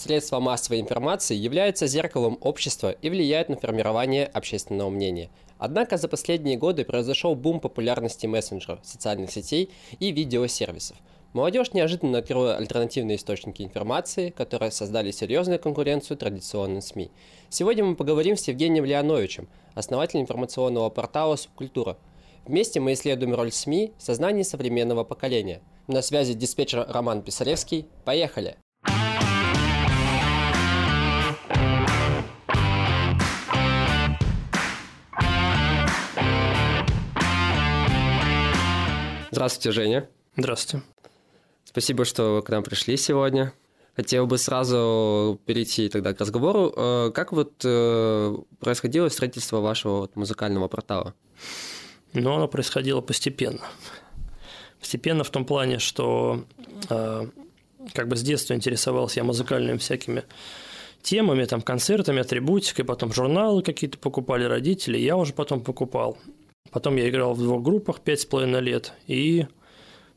Средства массовой информации являются зеркалом общества и влияют на формирование общественного мнения. Однако за последние годы произошел бум популярности мессенджеров, социальных сетей и видеосервисов. Молодежь неожиданно открыла альтернативные источники информации, которые создали серьезную конкуренцию традиционным СМИ. Сегодня мы поговорим с Евгением Леоновичем, основателем информационного портала «Субкультура». Вместе мы исследуем роль СМИ в сознании современного поколения. На связи диспетчер Роман Писаревский. Поехали! Здравствуйте, Женя. Здравствуйте. Спасибо, что вы к нам пришли сегодня. Хотел бы сразу перейти тогда к разговору. Э, как вот э, происходило строительство вашего вот музыкального портала? Ну, оно происходило постепенно. Постепенно в том плане, что э, как бы с детства интересовался я музыкальными всякими темами, там, концертами, атрибутикой, потом журналы какие-то покупали родители, я уже потом покупал. Потом я играл в двух группах пять с половиной лет, и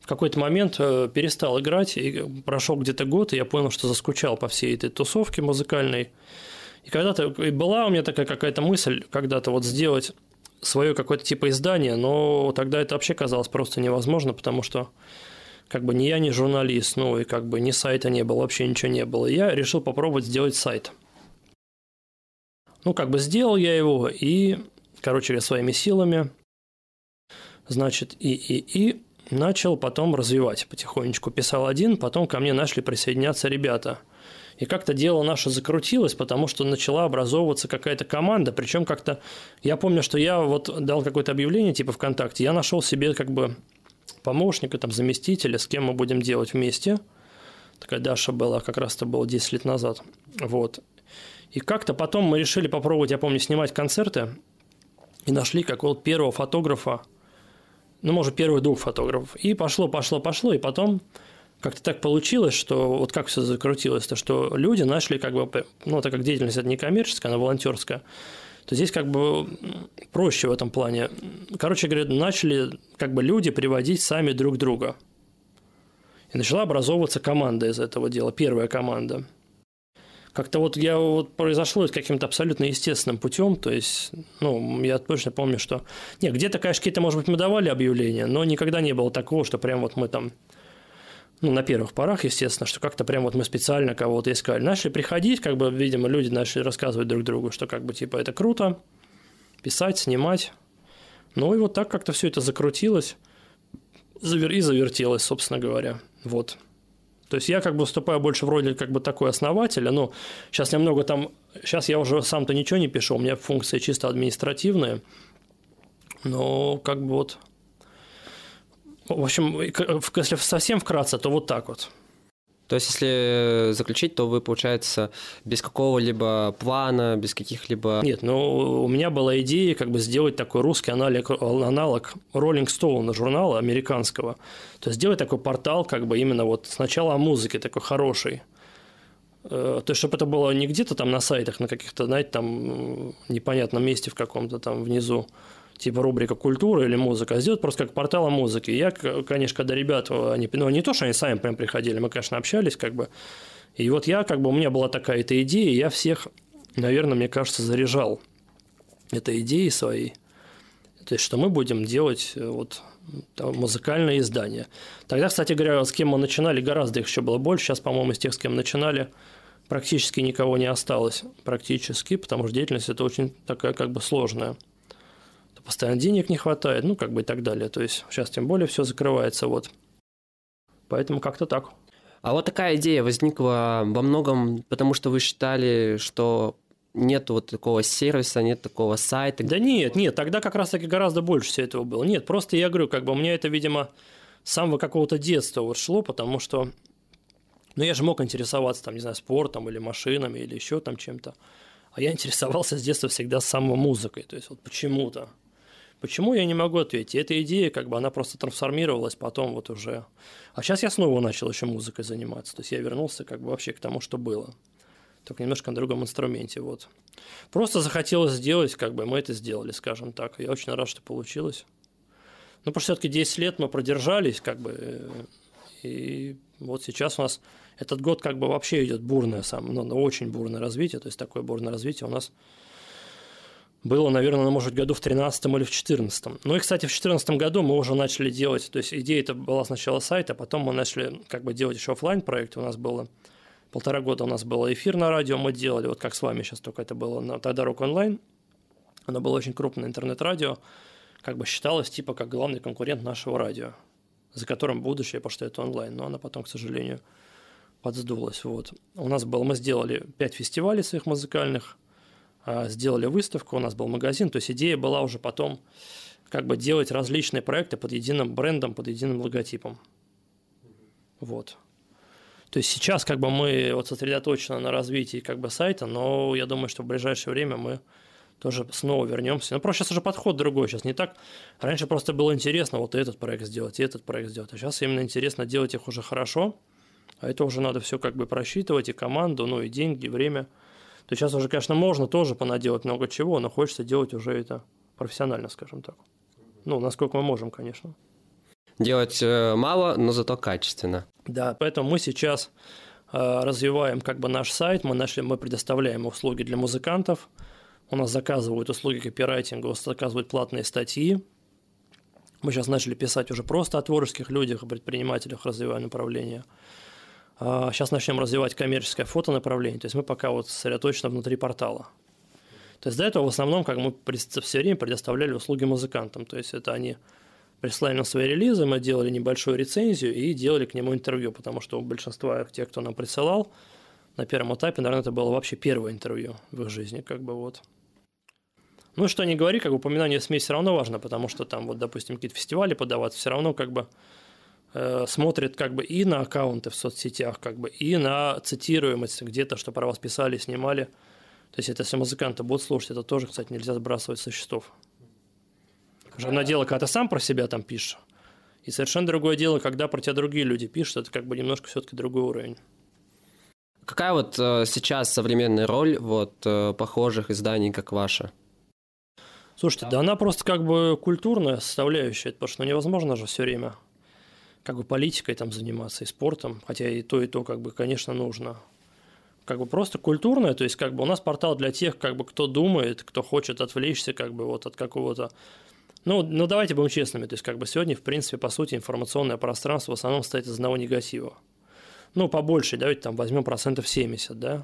в какой-то момент э, перестал играть, и прошел где-то год, и я понял, что заскучал по всей этой тусовке музыкальной. И когда-то и была у меня такая какая-то мысль когда-то вот сделать свое какое-то типа издание, но тогда это вообще казалось просто невозможно, потому что как бы ни я, ни журналист, ну и как бы ни сайта не было, вообще ничего не было. И я решил попробовать сделать сайт. Ну, как бы сделал я его, и, короче своими силами, значит, и, и, и начал потом развивать потихонечку. Писал один, потом ко мне начали присоединяться ребята. И как-то дело наше закрутилось, потому что начала образовываться какая-то команда. Причем как-то я помню, что я вот дал какое-то объявление типа ВКонтакте, я нашел себе как бы помощника, там, заместителя, с кем мы будем делать вместе. Такая Даша была, как раз это было 10 лет назад. Вот. И как-то потом мы решили попробовать, я помню, снимать концерты и нашли какого-то первого фотографа, ну, может, первых двух фотографов. И пошло, пошло, пошло, и потом как-то так получилось, что вот как все закрутилось, то что люди начали как бы, ну, так как деятельность это не коммерческая, она волонтерская, то здесь как бы проще в этом плане. Короче говоря, начали как бы люди приводить сами друг друга. И начала образовываться команда из этого дела, первая команда – как-то вот я вот произошло каким-то абсолютно естественным путем, то есть, ну, я точно помню, что... Нет, где-то, конечно, какие-то, может быть, мы давали объявления, но никогда не было такого, что прям вот мы там ну, на первых порах, естественно, что как-то прям вот мы специально кого-то искали. Начали приходить, как бы, видимо, люди начали рассказывать друг другу, что как бы, типа, это круто, писать, снимать. Ну, и вот так как-то все это закрутилось и завертелось, собственно говоря. Вот. То есть я как бы выступаю больше в роли как бы такой основателя, но сейчас немного там, сейчас я уже сам-то ничего не пишу, у меня функции чисто административные, но как бы вот, в общем, если совсем вкратце, то вот так вот. То есть, если заключить, то вы, получается, без какого-либо плана, без каких-либо... Нет, ну, у меня была идея как бы сделать такой русский аналог, аналог Rolling Stone журнала американского. То есть, сделать такой портал как бы именно вот сначала о музыке такой хороший. Э, то есть, чтобы это было не где-то там на сайтах, на каких-то, знаете, там непонятном месте в каком-то там внизу, типа рубрика «Культура» или «Музыка», а сделать просто как портал о музыке. Я, конечно, когда ребят, они, ну, не то, что они сами прям приходили, мы, конечно, общались, как бы, и вот я, как бы, у меня была такая-то идея, и я всех, наверное, мне кажется, заряжал этой идеей своей, то есть, что мы будем делать э, вот музыкальное издание. Тогда, кстати говоря, с кем мы начинали, гораздо их еще было больше. Сейчас, по-моему, из тех, с кем начинали, практически никого не осталось. Практически, потому что деятельность это очень такая как бы сложная постоянно денег не хватает, ну, как бы и так далее. То есть сейчас тем более все закрывается, вот. Поэтому как-то так. А вот такая идея возникла во многом, потому что вы считали, что нет вот такого сервиса, нет такого сайта. Да нет, нет, тогда как раз-таки гораздо больше всего этого было. Нет, просто я говорю, как бы у меня это, видимо, с самого какого-то детства вот шло, потому что, ну, я же мог интересоваться, там, не знаю, спортом или машинами или еще там чем-то. А я интересовался с детства всегда самой музыкой, то есть вот почему-то. Почему я не могу ответить? Эта идея, как бы, она просто трансформировалась потом вот уже. А сейчас я снова начал еще музыкой заниматься. То есть я вернулся как бы вообще к тому, что было. Только немножко на другом инструменте. Вот. Просто захотелось сделать, как бы мы это сделали, скажем так. Я очень рад, что получилось. Ну, потому все-таки 10 лет мы продержались, как бы, И вот сейчас у нас этот год как бы вообще идет бурное, сам, ну, очень бурное развитие, то есть такое бурное развитие у нас было, наверное, может, году в 13 или в 14. Ну и, кстати, в 14 году мы уже начали делать, то есть идея это была сначала сайт, а потом мы начали как бы делать еще офлайн проект. У нас было полтора года у нас было эфир на радио, мы делали, вот как с вами сейчас только это было, на, тогда Рок онлайн. Оно было очень крупное интернет-радио, как бы считалось типа как главный конкурент нашего радио, за которым будущее, потому что это онлайн. Но она потом, к сожалению, подсдулась. Вот. У нас было, мы сделали пять фестивалей своих музыкальных – сделали выставку, у нас был магазин, то есть идея была уже потом как бы делать различные проекты под единым брендом, под единым логотипом. Вот. То есть сейчас как бы мы вот сосредоточены на развитии как бы сайта, но я думаю, что в ближайшее время мы тоже снова вернемся. Ну, просто сейчас уже подход другой. Сейчас не так. Раньше просто было интересно вот этот проект сделать, и этот проект сделать. А сейчас именно интересно делать их уже хорошо. А это уже надо все как бы просчитывать, и команду, ну и деньги, и время – то сейчас уже, конечно, можно тоже понаделать много чего, но хочется делать уже это профессионально, скажем так. Ну, насколько мы можем, конечно. Делать э, мало, но зато качественно. Да, поэтому мы сейчас э, развиваем как бы наш сайт, мы, нашли, мы предоставляем услуги для музыкантов, у нас заказывают услуги копирайтинга, заказывают платные статьи. Мы сейчас начали писать уже просто о творческих людях, о предпринимателях, развивая направление. Сейчас а, начнем развивать коммерческое фото направление. То есть мы пока вот сосредоточены внутри портала. То есть до этого в основном как мы все время предоставляли услуги музыкантам. То есть это они прислали нам свои релизы, мы делали небольшую рецензию и делали к нему интервью, потому что у большинства тех, кто нам присылал, на первом этапе, наверное, это было вообще первое интервью в их жизни, как бы вот. Ну, что не говори, как упоминание СМИ все равно важно, потому что там, вот, допустим, какие-то фестивали подаваться, все равно как бы смотрит как бы и на аккаунты в соцсетях, как бы и на цитируемость где-то, что про вас писали, снимали. То есть, это если музыканты будут слушать, это тоже, кстати, нельзя сбрасывать со счетов. Уже одно дело, когда ты сам про себя там пишешь, и совершенно другое дело, когда про тебя другие люди пишут, это как бы немножко все-таки другой уровень. Какая вот э, сейчас современная роль вот э, похожих изданий, как ваша? Слушайте, да она просто как бы культурная составляющая, потому что ну, невозможно же все время как бы политикой там заниматься и спортом, хотя и то, и то, как бы, конечно, нужно. Как бы просто культурное, то есть как бы у нас портал для тех, как бы, кто думает, кто хочет отвлечься, как бы вот от какого-то ну, ну, давайте будем честными. То есть, как бы сегодня, в принципе, по сути, информационное пространство в основном состоит из одного негатива. Ну, побольше, давайте там возьмем процентов 70, да?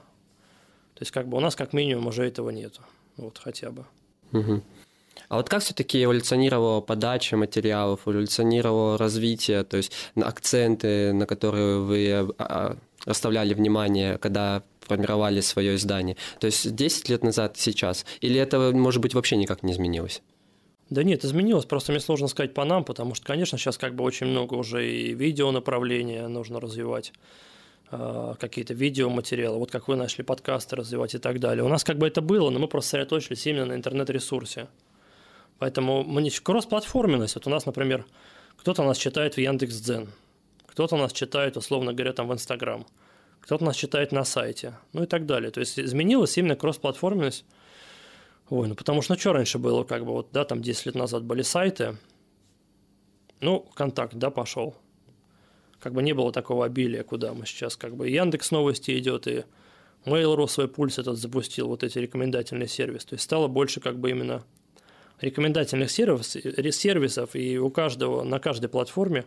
То есть, как бы у нас как минимум уже этого нету. Вот хотя бы. Угу. А вот как все-таки эволюционировала подача материалов, эволюционировало развитие, то есть акценты, на которые вы а, а, расставляли внимание, когда формировали свое издание? То есть 10 лет назад, сейчас? Или это, может быть, вообще никак не изменилось? Да нет, изменилось, просто мне сложно сказать по нам, потому что, конечно, сейчас как бы очень много уже и видео направления нужно развивать а, какие-то видеоматериалы, вот как вы начали подкасты развивать и так далее. У нас как бы это было, но мы просто сосредоточились именно на интернет-ресурсе. Поэтому кросс-платформенность. Вот у нас, например, кто-то нас читает в Яндекс.Дзен, кто-то нас читает, условно говоря, там в Инстаграм, кто-то нас читает на сайте, ну и так далее. То есть изменилась именно кросс-платформенность. Ой, ну потому что, ну что раньше было, как бы вот, да, там 10 лет назад были сайты, ну, контакт, да, пошел. Как бы не было такого обилия, куда мы сейчас, как бы Яндекс новости идет, и Mail.ru свой пульс этот запустил, вот эти рекомендательные сервисы. То есть стало больше как бы именно рекомендательных сервисов, и у каждого, на каждой платформе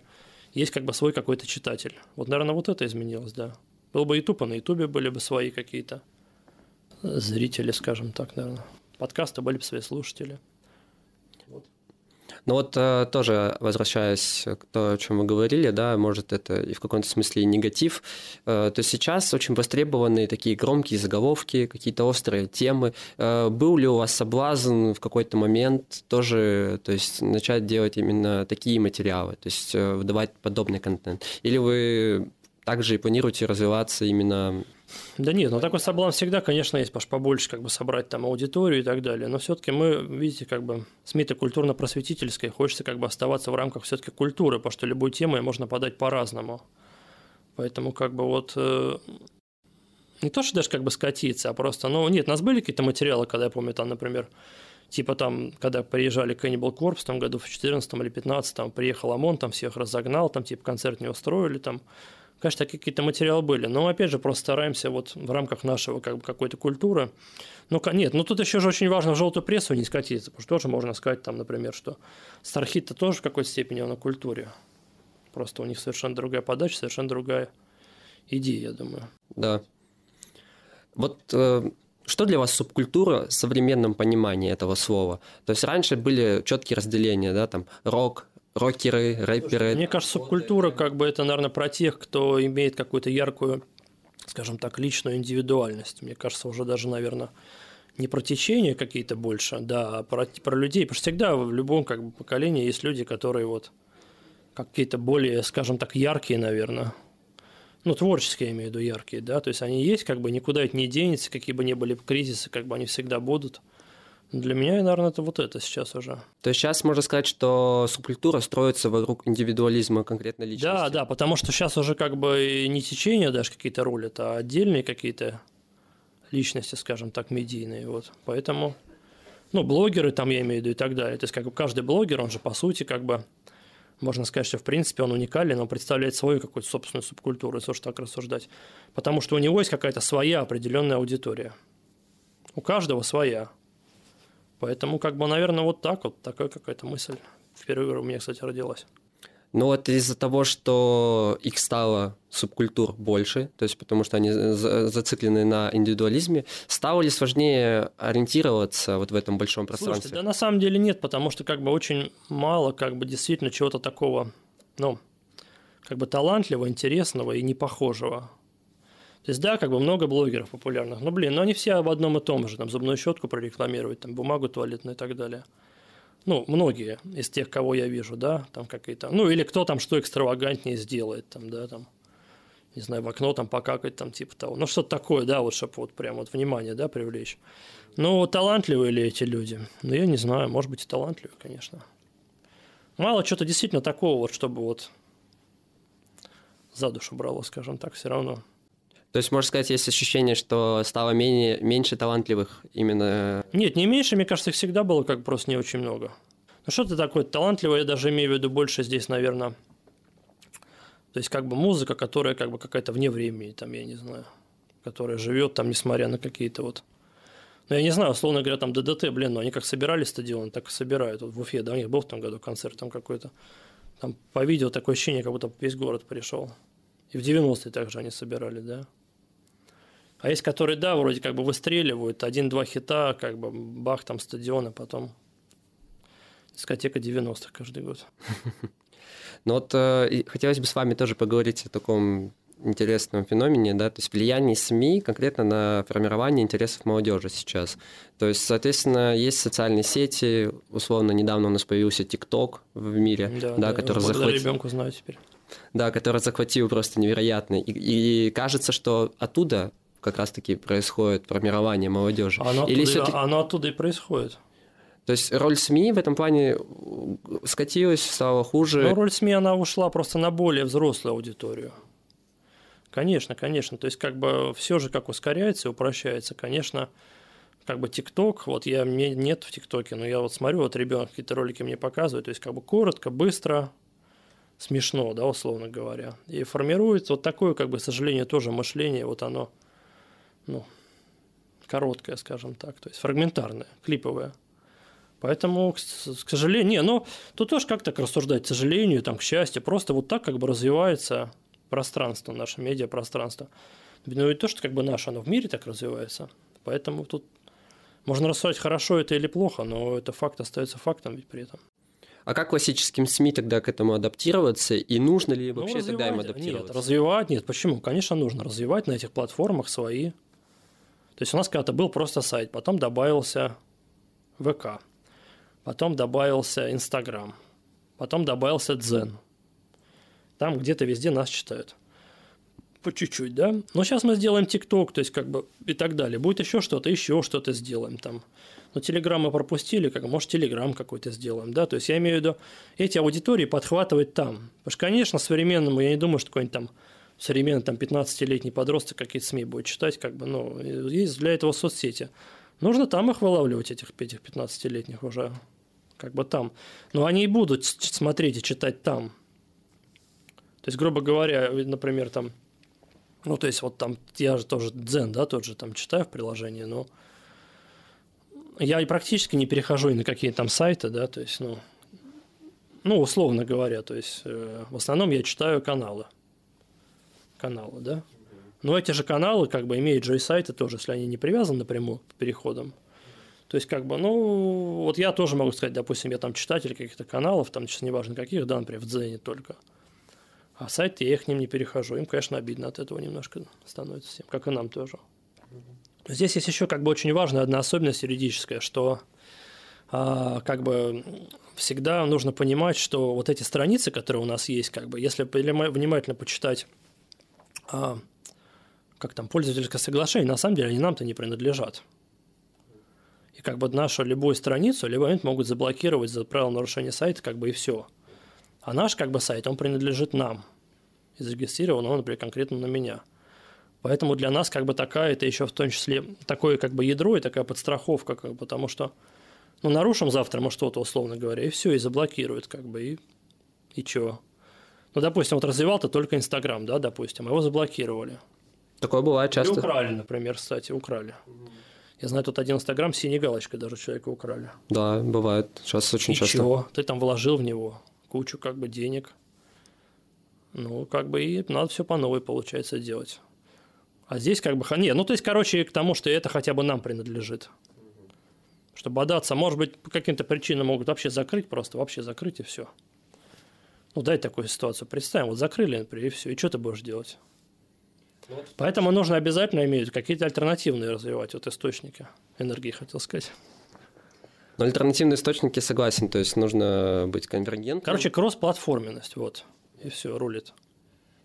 есть как бы свой какой-то читатель. Вот, наверное, вот это изменилось, да. Был бы YouTube, а на YouTube были бы свои какие-то зрители, скажем так, наверное. Подкасты были бы свои слушатели. Ну вот э, тоже возвращаясь к тому, о чем мы говорили, да, может это и в каком-то смысле и негатив, э, то сейчас очень востребованы такие громкие заголовки, какие-то острые темы. Э, был ли у вас соблазн в какой-то момент тоже, то есть начать делать именно такие материалы, то есть выдавать подобный контент? Или вы также и планируете развиваться именно да нет, ну такой соблазн всегда, конечно, есть, потому побольше как бы собрать там аудиторию и так далее. Но все-таки мы, видите, как бы СМИ-то культурно-просветительское, хочется как бы оставаться в рамках все-таки культуры, потому что любую тему можно подать по-разному. Поэтому как бы вот э, не то, что даже как бы скатиться, а просто, ну нет, у нас были какие-то материалы, когда я помню, там, например, Типа там, когда приезжали Cannibal Corpse, в том году в 14 или 15 там приехал ОМОН, там всех разогнал, там типа концерт не устроили, там Конечно, такие какие-то материалы были, но опять же просто стараемся вот в рамках нашего как бы какой-то культуры. Ну, нет, ну тут еще же очень важно в желтую прессу не скатиться, потому что тоже можно сказать там, например, что Стархит-то тоже в какой-то степени он на культуре. Просто у них совершенно другая подача, совершенно другая идея, я думаю. Да. Вот э, что для вас субкультура в современном понимании этого слова? То есть раньше были четкие разделения, да, там рок, рокеры, рэперы. Мне кажется, субкультура как бы это, наверное, про тех, кто имеет какую-то яркую, скажем так, личную индивидуальность. Мне кажется, уже даже, наверное, не про течение какие-то больше, да, а про, про людей. Потому что всегда в любом как бы, поколении есть люди, которые вот какие-то более, скажем так, яркие, наверное. Ну, творческие, я имею в виду, яркие, да. То есть они есть, как бы никуда это не денется, какие бы ни были кризисы, как бы они всегда будут. Для меня, наверное, это вот это сейчас уже. То есть сейчас можно сказать, что субкультура строится вокруг индивидуализма конкретно личности. Да, да, потому что сейчас уже как бы не течение даже какие-то ролят, а отдельные какие-то личности, скажем так, медийные. Вот. Поэтому, ну, блогеры там, я имею в виду, и так далее. То есть, как бы каждый блогер, он же, по сути, как бы, можно сказать, что, в принципе, он уникален, он представляет свою какую-то собственную субкультуру, если уж так рассуждать. Потому что у него есть какая-то своя определенная аудитория. У каждого своя. Поэтому, как бы, наверное, вот так вот, такая какая-то мысль впервые у меня, кстати, родилась. Ну вот из-за того, что их стало субкультур больше, то есть потому что они зациклены на индивидуализме, стало ли сложнее ориентироваться вот в этом большом пространстве? Слушайте, да на самом деле нет, потому что как бы очень мало как бы действительно чего-то такого, ну, как бы талантливого, интересного и непохожего. То есть, да, как бы много блогеров популярных, но, блин, но они все об одном и том же, там, зубную щетку прорекламировать, там, бумагу туалетную и так далее. Ну, многие из тех, кого я вижу, да, там какие-то, ну, или кто там что экстравагантнее сделает, там, да, там, не знаю, в окно там покакать, там, типа того. Ну, что-то такое, да, вот, чтобы вот прям вот внимание, да, привлечь. Ну, талантливые ли эти люди? Ну, я не знаю, может быть, и талантливые, конечно. Мало что-то действительно такого вот, чтобы вот за душу брало, скажем так, все равно. То есть, можно сказать, есть ощущение, что стало менее, меньше талантливых именно... Нет, не меньше, мне кажется, их всегда было как просто не очень много. Ну что ты такое талантливый, я даже имею в виду больше здесь, наверное, то есть как бы музыка, которая как бы какая-то вне времени, там, я не знаю, которая живет там, несмотря на какие-то вот ну, я не знаю, условно говоря, там ДДТ, блин, ну они как собирали стадион, так и собирают. Вот в Уфе, да, у них был в том году концерт там какой-то. Там по видео такое ощущение, как будто весь город пришел. И в 90-е также они собирали, да. А есть, которые, да, вроде как бы выстреливают, один-два хита, как бы бах, там стадион, а потом дискотека 90-х каждый год. Ну вот э, хотелось бы с вами тоже поговорить о таком интересном феномене, да, то есть влияние СМИ конкретно на формирование интересов молодежи сейчас. То есть, соответственно, есть социальные сети, условно, недавно у нас появился ТикТок в мире, да, да, да который захватил... ребенку знаю теперь. Да, который захватил просто невероятно. И, и кажется, что оттуда как раз-таки происходит формирование молодежи. Оно, Или оттуда, оно оттуда и происходит. То есть роль СМИ в этом плане скатилась, стала хуже. Ну, роль СМИ, она ушла просто на более взрослую аудиторию. Конечно, конечно. То есть, как бы все же как ускоряется и упрощается. Конечно, как бы ТикТок, вот я, мне нет в ТикТоке, но я вот смотрю, вот ребенок какие-то ролики мне показывает, то есть, как бы коротко, быстро, смешно, да, условно говоря. И формируется вот такое, как бы, к сожалению, тоже мышление, вот оно – ну, короткая, скажем так, то есть фрагментарная, клиповая. Поэтому, к сожалению, не, ну, тут тоже как так рассуждать, к сожалению, там, к счастью, просто вот так как бы развивается пространство, наше медиапространство. Ну, и то, что как бы наше, оно в мире так развивается. Поэтому тут можно рассуждать, хорошо это или плохо, но это факт остается фактом ведь при этом. А как классическим СМИ тогда к этому адаптироваться? И нужно ли вообще ну, тогда им адаптироваться? Нет, развивать нет. Почему? Конечно, нужно развивать на этих платформах свои то есть у нас когда-то был просто сайт, потом добавился ВК, потом добавился Инстаграм, потом добавился Дзен. Там где-то везде нас читают. По чуть-чуть, да? Но сейчас мы сделаем ТикТок, то есть как бы и так далее. Будет еще что-то, еще что-то сделаем там. Но Телеграм мы пропустили, как может Телеграм какой-то сделаем, да? То есть я имею в виду эти аудитории подхватывать там. Потому что, конечно, современному я не думаю, что какой-нибудь там современный там 15-летний подросток какие-то СМИ будет читать, как бы, ну, есть для этого соцсети. Нужно там их вылавливать, этих, этих 15-летних уже. Как бы там. Но они и будут смотреть и читать там. То есть, грубо говоря, например, там, ну, то есть, вот там, я же тоже дзен, да, тот же там читаю в приложении, но я и практически не перехожу и на какие там сайты, да, то есть, ну, ну, условно говоря, то есть, э, в основном я читаю каналы. Каналы, да. Но эти же каналы как бы имеют же и сайты тоже, если они не привязаны напрямую к переходам. То есть, как бы, ну, вот я тоже могу сказать, допустим, я там читатель каких-то каналов, там сейчас неважно каких, да, например, в Дзене только. А сайты я к ним не перехожу. Им, конечно, обидно от этого немножко становится всем, как и нам тоже. Здесь есть еще как бы очень важная одна особенность юридическая, что а, как бы всегда нужно понимать, что вот эти страницы, которые у нас есть, как бы, если внимательно почитать а, как там, пользовательское соглашение, на самом деле они нам-то не принадлежат. И как бы нашу любую страницу любой момент могут заблокировать за правило нарушения сайта, как бы и все. А наш как бы сайт, он принадлежит нам. И зарегистрирован он, например, конкретно на меня. Поэтому для нас как бы такая, это еще в том числе такое как бы ядро и такая подстраховка, как бы, потому что ну, нарушим завтра мы что-то, условно говоря, и все, и заблокируют, как бы, и, и чё? Ну, допустим, вот развивал-то только Инстаграм, да, допустим, его заблокировали. Такое бывает часто. И украли, например, кстати, украли. Я знаю, тут один Инстаграм с синей галочкой даже человека украли. Да, бывает. Сейчас очень и часто. Чего? Ты там вложил в него кучу как бы денег. Ну, как бы и надо все по новой, получается, делать. А здесь как бы... Не, ну, то есть, короче, к тому, что это хотя бы нам принадлежит. Чтобы бодаться, может быть, по каким-то причинам могут вообще закрыть, просто вообще закрыть и все. Ну, дай такую ситуацию представим. Вот закрыли, например, и все. И что ты будешь делать? Поэтому нужно обязательно иметь какие-то альтернативные развивать вот источники энергии, хотел сказать. Но альтернативные источники согласен, то есть нужно быть конвергентным. Короче, кросс-платформенность, вот, и все, рулит.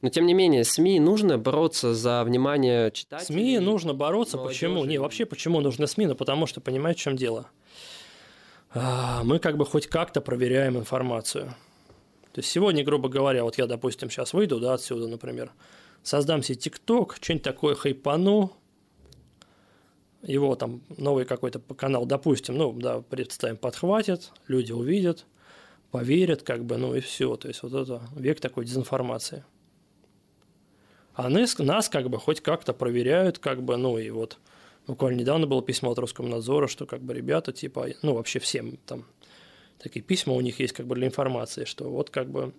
Но тем не менее, СМИ нужно бороться за внимание читателей. СМИ нужно бороться. Молодежи. Почему? Не, вообще почему нужно СМИ? Ну, потому что, понимаете, в чем дело? А, мы как бы хоть как-то проверяем информацию. То есть сегодня, грубо говоря, вот я, допустим, сейчас выйду, да, отсюда, например, создам себе ТикТок, что-нибудь такое хайпану, его там новый какой-то канал, допустим, ну, да, представим, подхватит, люди увидят, поверят, как бы, ну и все. То есть вот это век такой дезинформации. А нас, нас как бы хоть как-то проверяют, как бы, ну и вот буквально недавно было письмо от Роскомнадзора, что как бы ребята, типа, ну вообще всем там такие письма у них есть как бы для информации, что вот как бы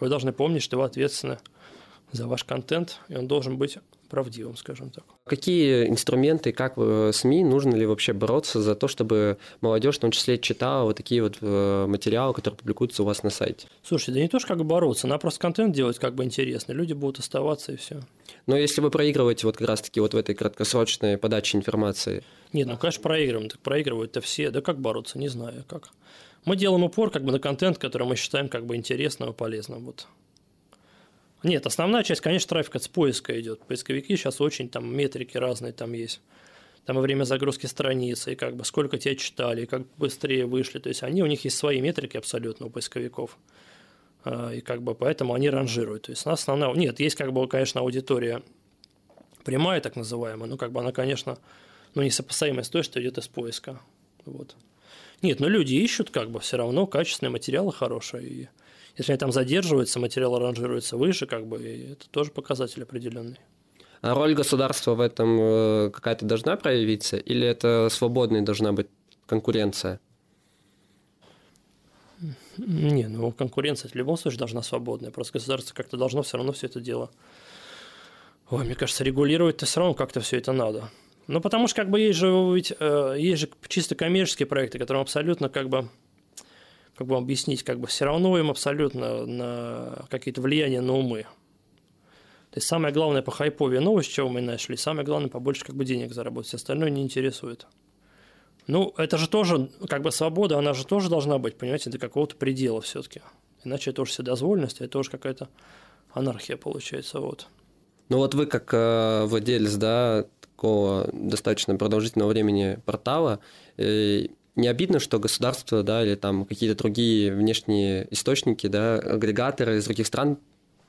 вы должны помнить, что вы ответственны за ваш контент, и он должен быть правдивым, скажем так. Какие инструменты, как СМИ, нужно ли вообще бороться за то, чтобы молодежь в том числе читала вот такие вот э, материалы, которые публикуются у вас на сайте? Слушайте, да не то, что как бороться, надо просто контент делать как бы интересный, люди будут оставаться и все. Но если вы проигрываете вот как раз-таки вот в этой краткосрочной подаче информации? Нет, ну, конечно, проигрываем, так проигрывают-то все. Да как бороться, не знаю как. Мы делаем упор как бы на контент, который мы считаем как бы интересным и полезным. Вот нет, основная часть, конечно, трафика с поиска идет. Поисковики сейчас очень там метрики разные там есть. Там во время загрузки страницы, и как бы сколько тебя читали, и как быстрее вышли. То есть они, у них есть свои метрики абсолютно у поисковиков. А, и как бы поэтому они ранжируют. То есть нас основная... Нет, есть как бы, конечно, аудитория прямая, так называемая, но как бы она, конечно, ну, несопоставимая с той, что идет из поиска. Вот. Нет, но люди ищут как бы все равно качественные материалы хорошие. И если они там задерживаются, материал ранжируется выше, как бы, и это тоже показатель определенный. А роль государства в этом э, какая-то должна проявиться, или это свободной должна быть конкуренция? Не, ну конкуренция в любом случае должна свободная. Просто государство как-то должно все равно все это дело. Ой, мне кажется, регулировать-то все равно как-то все это надо. Ну, потому что как бы есть же, ведь, э, есть же чисто коммерческие проекты, которым абсолютно как бы как бы объяснить, как бы все равно им абсолютно на какие-то влияния на умы. То есть самое главное по хайпове новость, чего мы нашли, самое главное побольше как бы денег заработать, остальное не интересует. Ну, это же тоже, как бы свобода, она же тоже должна быть, понимаете, до какого-то предела все-таки. Иначе это уже вседозволенность, а это уже какая-то анархия получается, вот. Ну вот вы как э, владелец, да, такого достаточно продолжительного времени портала, э, не обидно, что государство, да, или там какие-то другие внешние источники, да, агрегаторы из других стран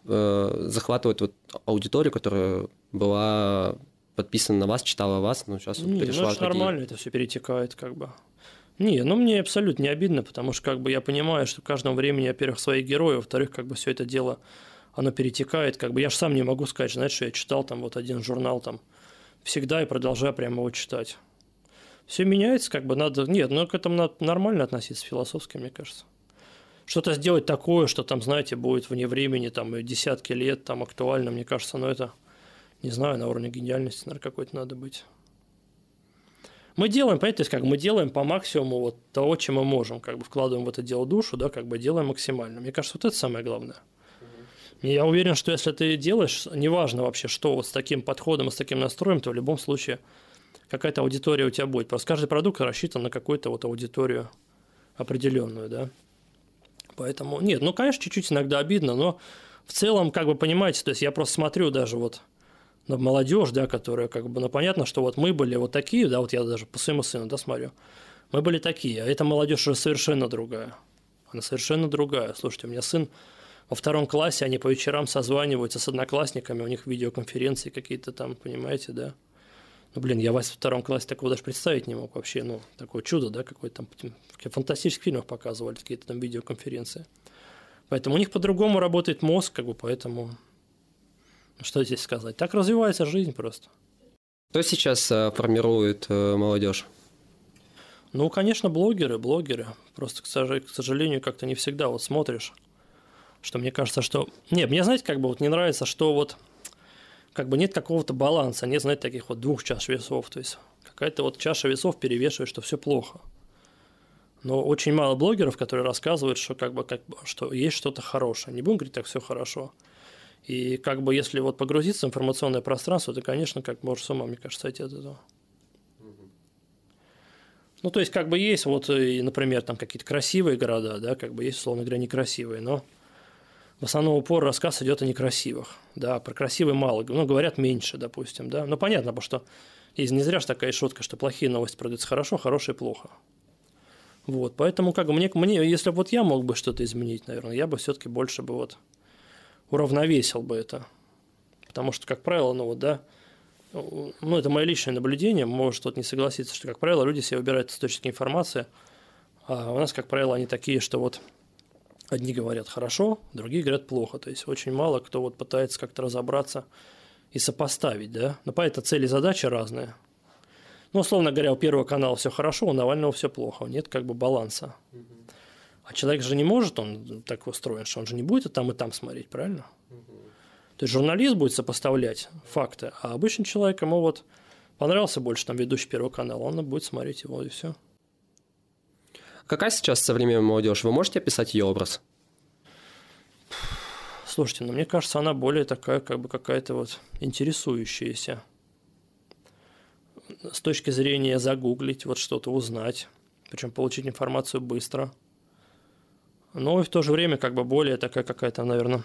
э, захватывают вот аудиторию, которая была подписана на вас, читала вас, но сейчас не, перешла ну, это такие... нормально, это все перетекает как бы. Не, ну мне абсолютно не обидно, потому что как бы я понимаю, что в каждом времени, во-первых, свои герои, во-вторых, как бы все это дело, оно перетекает, как бы я же сам не могу сказать, знаешь, что я читал там вот один журнал там всегда и продолжаю прямо его читать. Все меняется, как бы надо... Нет, ну к этому надо нормально относиться философски, мне кажется. Что-то сделать такое, что там, знаете, будет вне времени, там, и десятки лет, там, актуально, мне кажется, но это, не знаю, на уровне гениальности, наверное, какой-то надо быть. Мы делаем, понимаете, как мы делаем по максимуму вот того, чем мы можем, как бы вкладываем в это дело душу, да, как бы делаем максимально. Мне кажется, вот это самое главное. Я уверен, что если ты делаешь, неважно вообще, что вот с таким подходом и с таким настроем, то в любом случае какая-то аудитория у тебя будет. Просто каждый продукт рассчитан на какую-то вот аудиторию определенную, да. Поэтому, нет, ну, конечно, чуть-чуть иногда обидно, но в целом, как бы понимаете, то есть я просто смотрю даже вот на молодежь, да, которая как бы, ну, понятно, что вот мы были вот такие, да, вот я даже по своему сыну, да, смотрю, мы были такие, а эта молодежь уже совершенно другая. Она совершенно другая. Слушайте, у меня сын во втором классе, они по вечерам созваниваются с одноклассниками, у них видеоконференции какие-то там, понимаете, да. Ну, блин, я вас в втором классе такого даже представить не мог вообще, ну, такое чудо, да, какое-то там, в фантастических фильмах показывали какие-то там видеоконференции. Поэтому у них по-другому работает мозг, как бы, поэтому что здесь сказать? Так развивается жизнь просто. Кто сейчас э, формирует э, молодежь? Ну, конечно, блогеры, блогеры. Просто, к сожалению, как-то не всегда вот смотришь, что мне кажется, что... Не, мне, знаете, как бы вот не нравится, что вот как бы нет какого-то баланса, нет, знаете, таких вот двух чаш весов. То есть какая-то вот чаша весов перевешивает, что все плохо. Но очень мало блогеров, которые рассказывают, что как бы, как, что есть что-то хорошее. Не будем говорить, так все хорошо. И как бы если вот погрузиться в информационное пространство, то, конечно, как можешь с ума, мне кажется, сойти от этого. Ну, то есть, как бы есть вот, и, например, там какие-то красивые города, да, как бы есть, условно говоря, некрасивые, но в основном упор рассказ идет о некрасивых, да, про красивые мало, ну, говорят меньше, допустим, да, ну, понятно, потому что есть не зря же такая шутка, что плохие новости продаются хорошо, хорошие плохо. Вот, поэтому как бы мне, мне, если вот я мог бы что-то изменить, наверное, я бы все-таки больше бы вот уравновесил бы это. Потому что, как правило, ну вот, да, ну, это мое личное наблюдение, может кто-то не согласиться, что, как правило, люди себе выбирают источники информации, а у нас, как правило, они такие, что вот одни говорят хорошо, другие говорят плохо. То есть очень мало кто вот пытается как-то разобраться и сопоставить, да. Но по этой цели задачи разные. Ну, условно говоря, у Первого канала все хорошо, у Навального все плохо, нет как бы баланса. А человек же не может, он так устроен, что он же не будет и там, и там смотреть, правильно? То есть журналист будет сопоставлять факты, а обычный человек ему вот понравился больше там ведущий Первого канала, он будет смотреть его и все. Какая сейчас современная молодежь? Вы можете описать ее образ? Слушайте, ну мне кажется, она более такая, как бы какая-то вот интересующаяся. С точки зрения загуглить, вот что-то узнать, причем получить информацию быстро. Но и в то же время как бы более такая какая-то, наверное,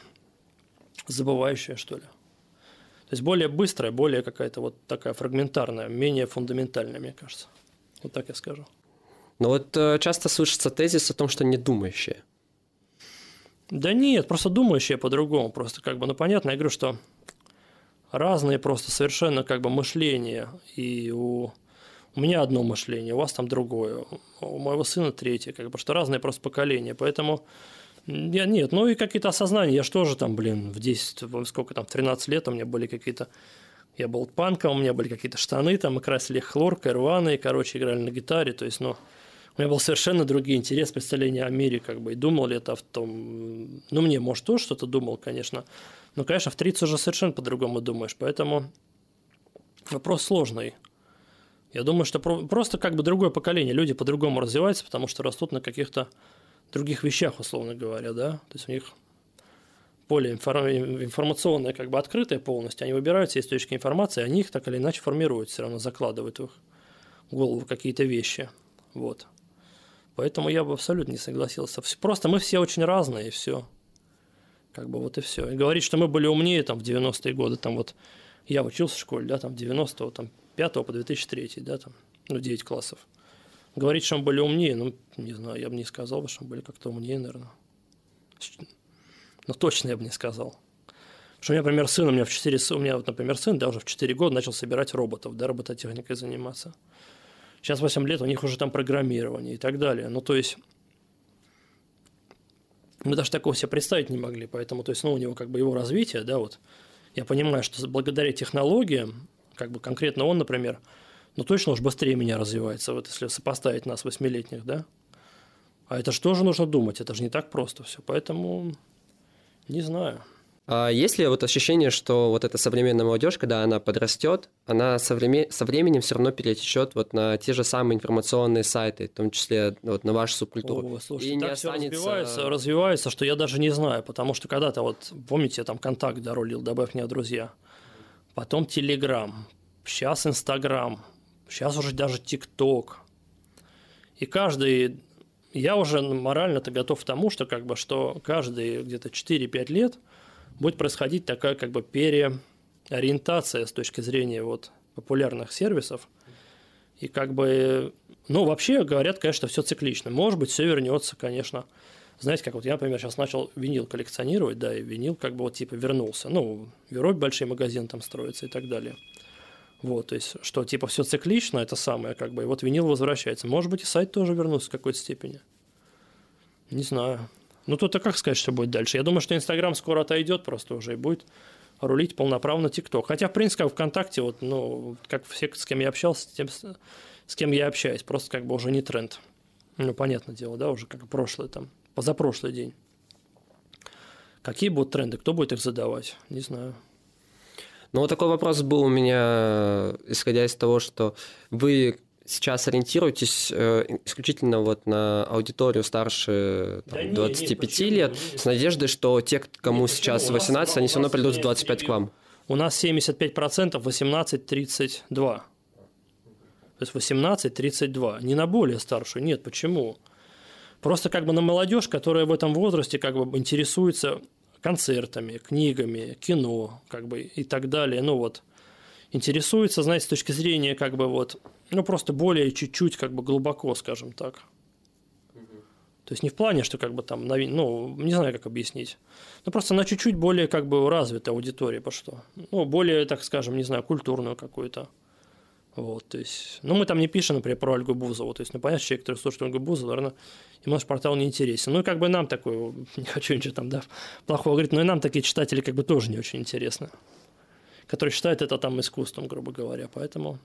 забывающая, что ли. То есть более быстрая, более какая-то вот такая фрагментарная, менее фундаментальная, мне кажется. Вот так я скажу. Но вот э, часто слышится тезис о том, что не думающие. Да нет, просто думающие по-другому. Просто как бы, ну понятно, я говорю, что разные просто совершенно как бы мышления. И у, у меня одно мышление, у вас там другое. У моего сына третье. Как бы, что разные просто поколения. Поэтому я, нет, ну и какие-то осознания. Я же тоже там, блин, в 10, сколько там, в 13 лет у меня были какие-то я был панком, у меня были какие-то штаны, там мы красили хлоркой, рваные, короче, играли на гитаре, то есть, ну, у меня был совершенно другой интерес, представление о мире, как бы, и думал ли это в том... Ну, мне, может, тоже что-то думал, конечно, но, конечно, в 30 уже совершенно по-другому думаешь, поэтому вопрос сложный. Я думаю, что просто как бы другое поколение, люди по-другому развиваются, потому что растут на каких-то других вещах, условно говоря, да, то есть у них более информационное, как бы открытое полностью, они выбирают все источники информации, они их так или иначе формируют, все равно закладывают в их голову какие-то вещи, вот. Поэтому я бы абсолютно не согласился. Просто мы все очень разные, и все. Как бы вот и все. И говорить, что мы были умнее там в 90-е годы, там вот я учился в школе, да, там 90-го, там 5 по 2003, да, там, ну, 9 классов. Говорить, что мы были умнее, ну, не знаю, я бы не сказал, что мы были как-то умнее, наверное. Ну, точно я бы не сказал. Что у меня, например, сын, у меня в 4, у меня, вот, например, сын, да, уже в 4 года начал собирать роботов, да, робототехникой заниматься. Сейчас 8 лет, у них уже там программирование и так далее. Ну, то есть, мы даже такого себе представить не могли, поэтому, то есть, ну, у него как бы его развитие, да, вот, я понимаю, что благодаря технологиям, как бы конкретно он, например, ну, точно уж быстрее меня развивается, вот если сопоставить нас, восьмилетних, да, а это же тоже нужно думать, это же не так просто все, поэтому не знаю. А есть ли вот ощущение, что вот эта современная молодежь, когда она подрастет, она со, време... со временем все равно перетечет вот на те же самые информационные сайты, в том числе вот на вашу субкультуру? О, слушай, и не останется... развивается, развивается, что я даже не знаю, потому что когда-то вот, помните, я там контакт дорулил, добавь меня друзья, потом Телеграм, сейчас Инстаграм, сейчас уже даже ТикТок. И каждый я уже морально-то готов к тому, что как бы что каждые где-то 4-5 лет будет происходить такая как бы переориентация с точки зрения вот популярных сервисов. И как бы, ну, вообще говорят, конечно, все циклично. Может быть, все вернется, конечно. Знаете, как вот я, например, сейчас начал винил коллекционировать, да, и винил как бы вот типа вернулся. Ну, Верой большой магазин там строится и так далее. Вот, то есть, что типа все циклично, это самое, как бы, и вот винил возвращается. Может быть, и сайт тоже вернулся в какой-то степени. Не знаю. Ну, тут-то как сказать, что будет дальше? Я думаю, что Инстаграм скоро отойдет просто уже и будет рулить полноправно ТикТок. Хотя, в принципе, как ВКонтакте, вот, ну, как все, с кем я общался, тем, с кем я общаюсь, просто как бы уже не тренд. Ну, понятное дело, да, уже как прошлый там, позапрошлый день. Какие будут тренды, кто будет их задавать, не знаю. Ну, вот такой вопрос был у меня, исходя из того, что вы сейчас ориентируетесь э, исключительно вот на аудиторию старше там, да 25 нет, лет, нет, с надеждой, что те, кому нет, сейчас 18, они все равно придут в 25 к вам? У нас 75% 18-32. То есть 18-32. Не на более старшую. Нет, почему? Просто как бы на молодежь, которая в этом возрасте как бы интересуется концертами, книгами, кино, как бы и так далее. Ну вот, интересуется, знаете, с точки зрения как бы вот, ну просто более чуть-чуть как бы глубоко, скажем так. То есть не в плане, что как бы там, ну, не знаю, как объяснить. Ну, просто на чуть-чуть более как бы развитая аудитория, по что. Ну, более, так скажем, не знаю, культурную какую-то. Вот, то есть, ну, мы там не пишем, например, про Ольгу Бузову. То есть, ну, понятно, человек, который слушает Ольгу Бузову, наверное, ему наш портал не интересен. Ну, и как бы нам такой, не хочу ничего там, да, плохого говорить, но и нам такие читатели как бы тоже не очень интересны, которые считают это там искусством, грубо говоря. Поэтому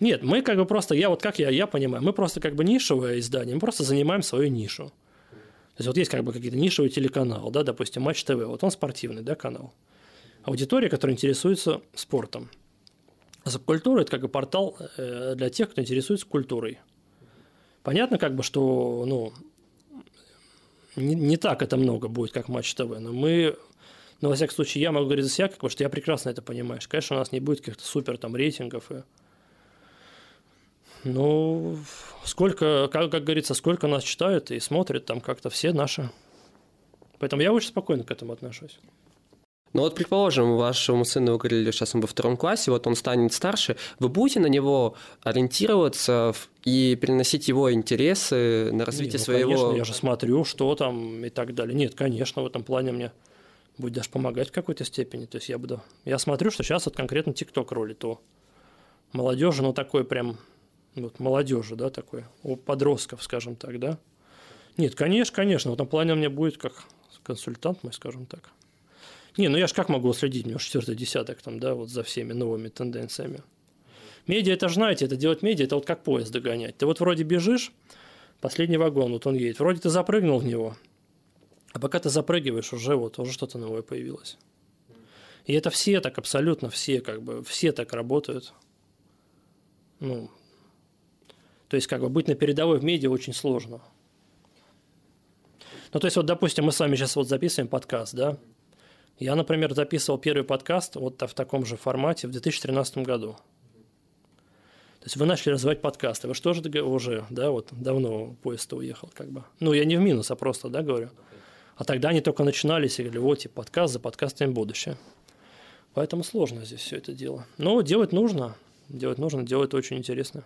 нет, мы как бы просто, я вот как я, я понимаю, мы просто как бы нишевое издание, мы просто занимаем свою нишу. То есть вот есть как бы какие-то нишевые телеканалы, да, допустим, Матч ТВ, вот он спортивный, да, канал. Аудитория, которая интересуется спортом. Субкультура – это как бы портал э, для тех, кто интересуется культурой. Понятно, как бы, что ну, не, не так это много будет, как Матч ТВ, но мы, ну, во всяком случае, я могу говорить за себя, потому что я прекрасно это понимаю. Конечно, у нас не будет каких-то супер там рейтингов. И... Ну, сколько, как, как говорится, сколько нас читают и смотрят там как-то все наши. Поэтому я очень спокойно к этому отношусь. Ну вот, предположим, вашему сыну вы говорили, сейчас он во втором классе, вот он станет старше, вы будете на него ориентироваться и переносить его интересы на развитие Нет, ну, своего... Конечно, я же смотрю, что там и так далее. Нет, конечно, в этом плане мне будет даже помогать в какой-то степени. То есть я буду... Я смотрю, что сейчас вот конкретно ТикТок ролит то молодежи, ну такой прям вот молодежи, да, такой, у подростков, скажем так, да. Нет, конечно, конечно, в этом плане у меня будет как консультант мой, скажем так. Не, ну я же как могу следить, у меня четвертый десяток там, да, вот за всеми новыми тенденциями. Медиа, это же знаете, это делать медиа, это вот как поезд догонять. Ты вот вроде бежишь, последний вагон, вот он едет, вроде ты запрыгнул в него, а пока ты запрыгиваешь, уже вот, уже что-то новое появилось. И это все так, абсолютно все, как бы, все так работают. Ну, то есть, как бы, быть на передовой в медиа очень сложно. Ну, то есть, вот, допустим, мы с вами сейчас вот записываем подкаст, да, я, например, записывал первый подкаст вот в таком же формате в 2013 году. То есть вы начали развивать подкасты. Вы что же уже, да, вот давно поезд уехал, как бы. Ну, я не в минус, а просто, да, говорю. А тогда они только начинались и говорили, вот, и подкаст, за подкастами будущее. Поэтому сложно здесь все это дело. Но делать нужно. Делать нужно, делать очень интересно.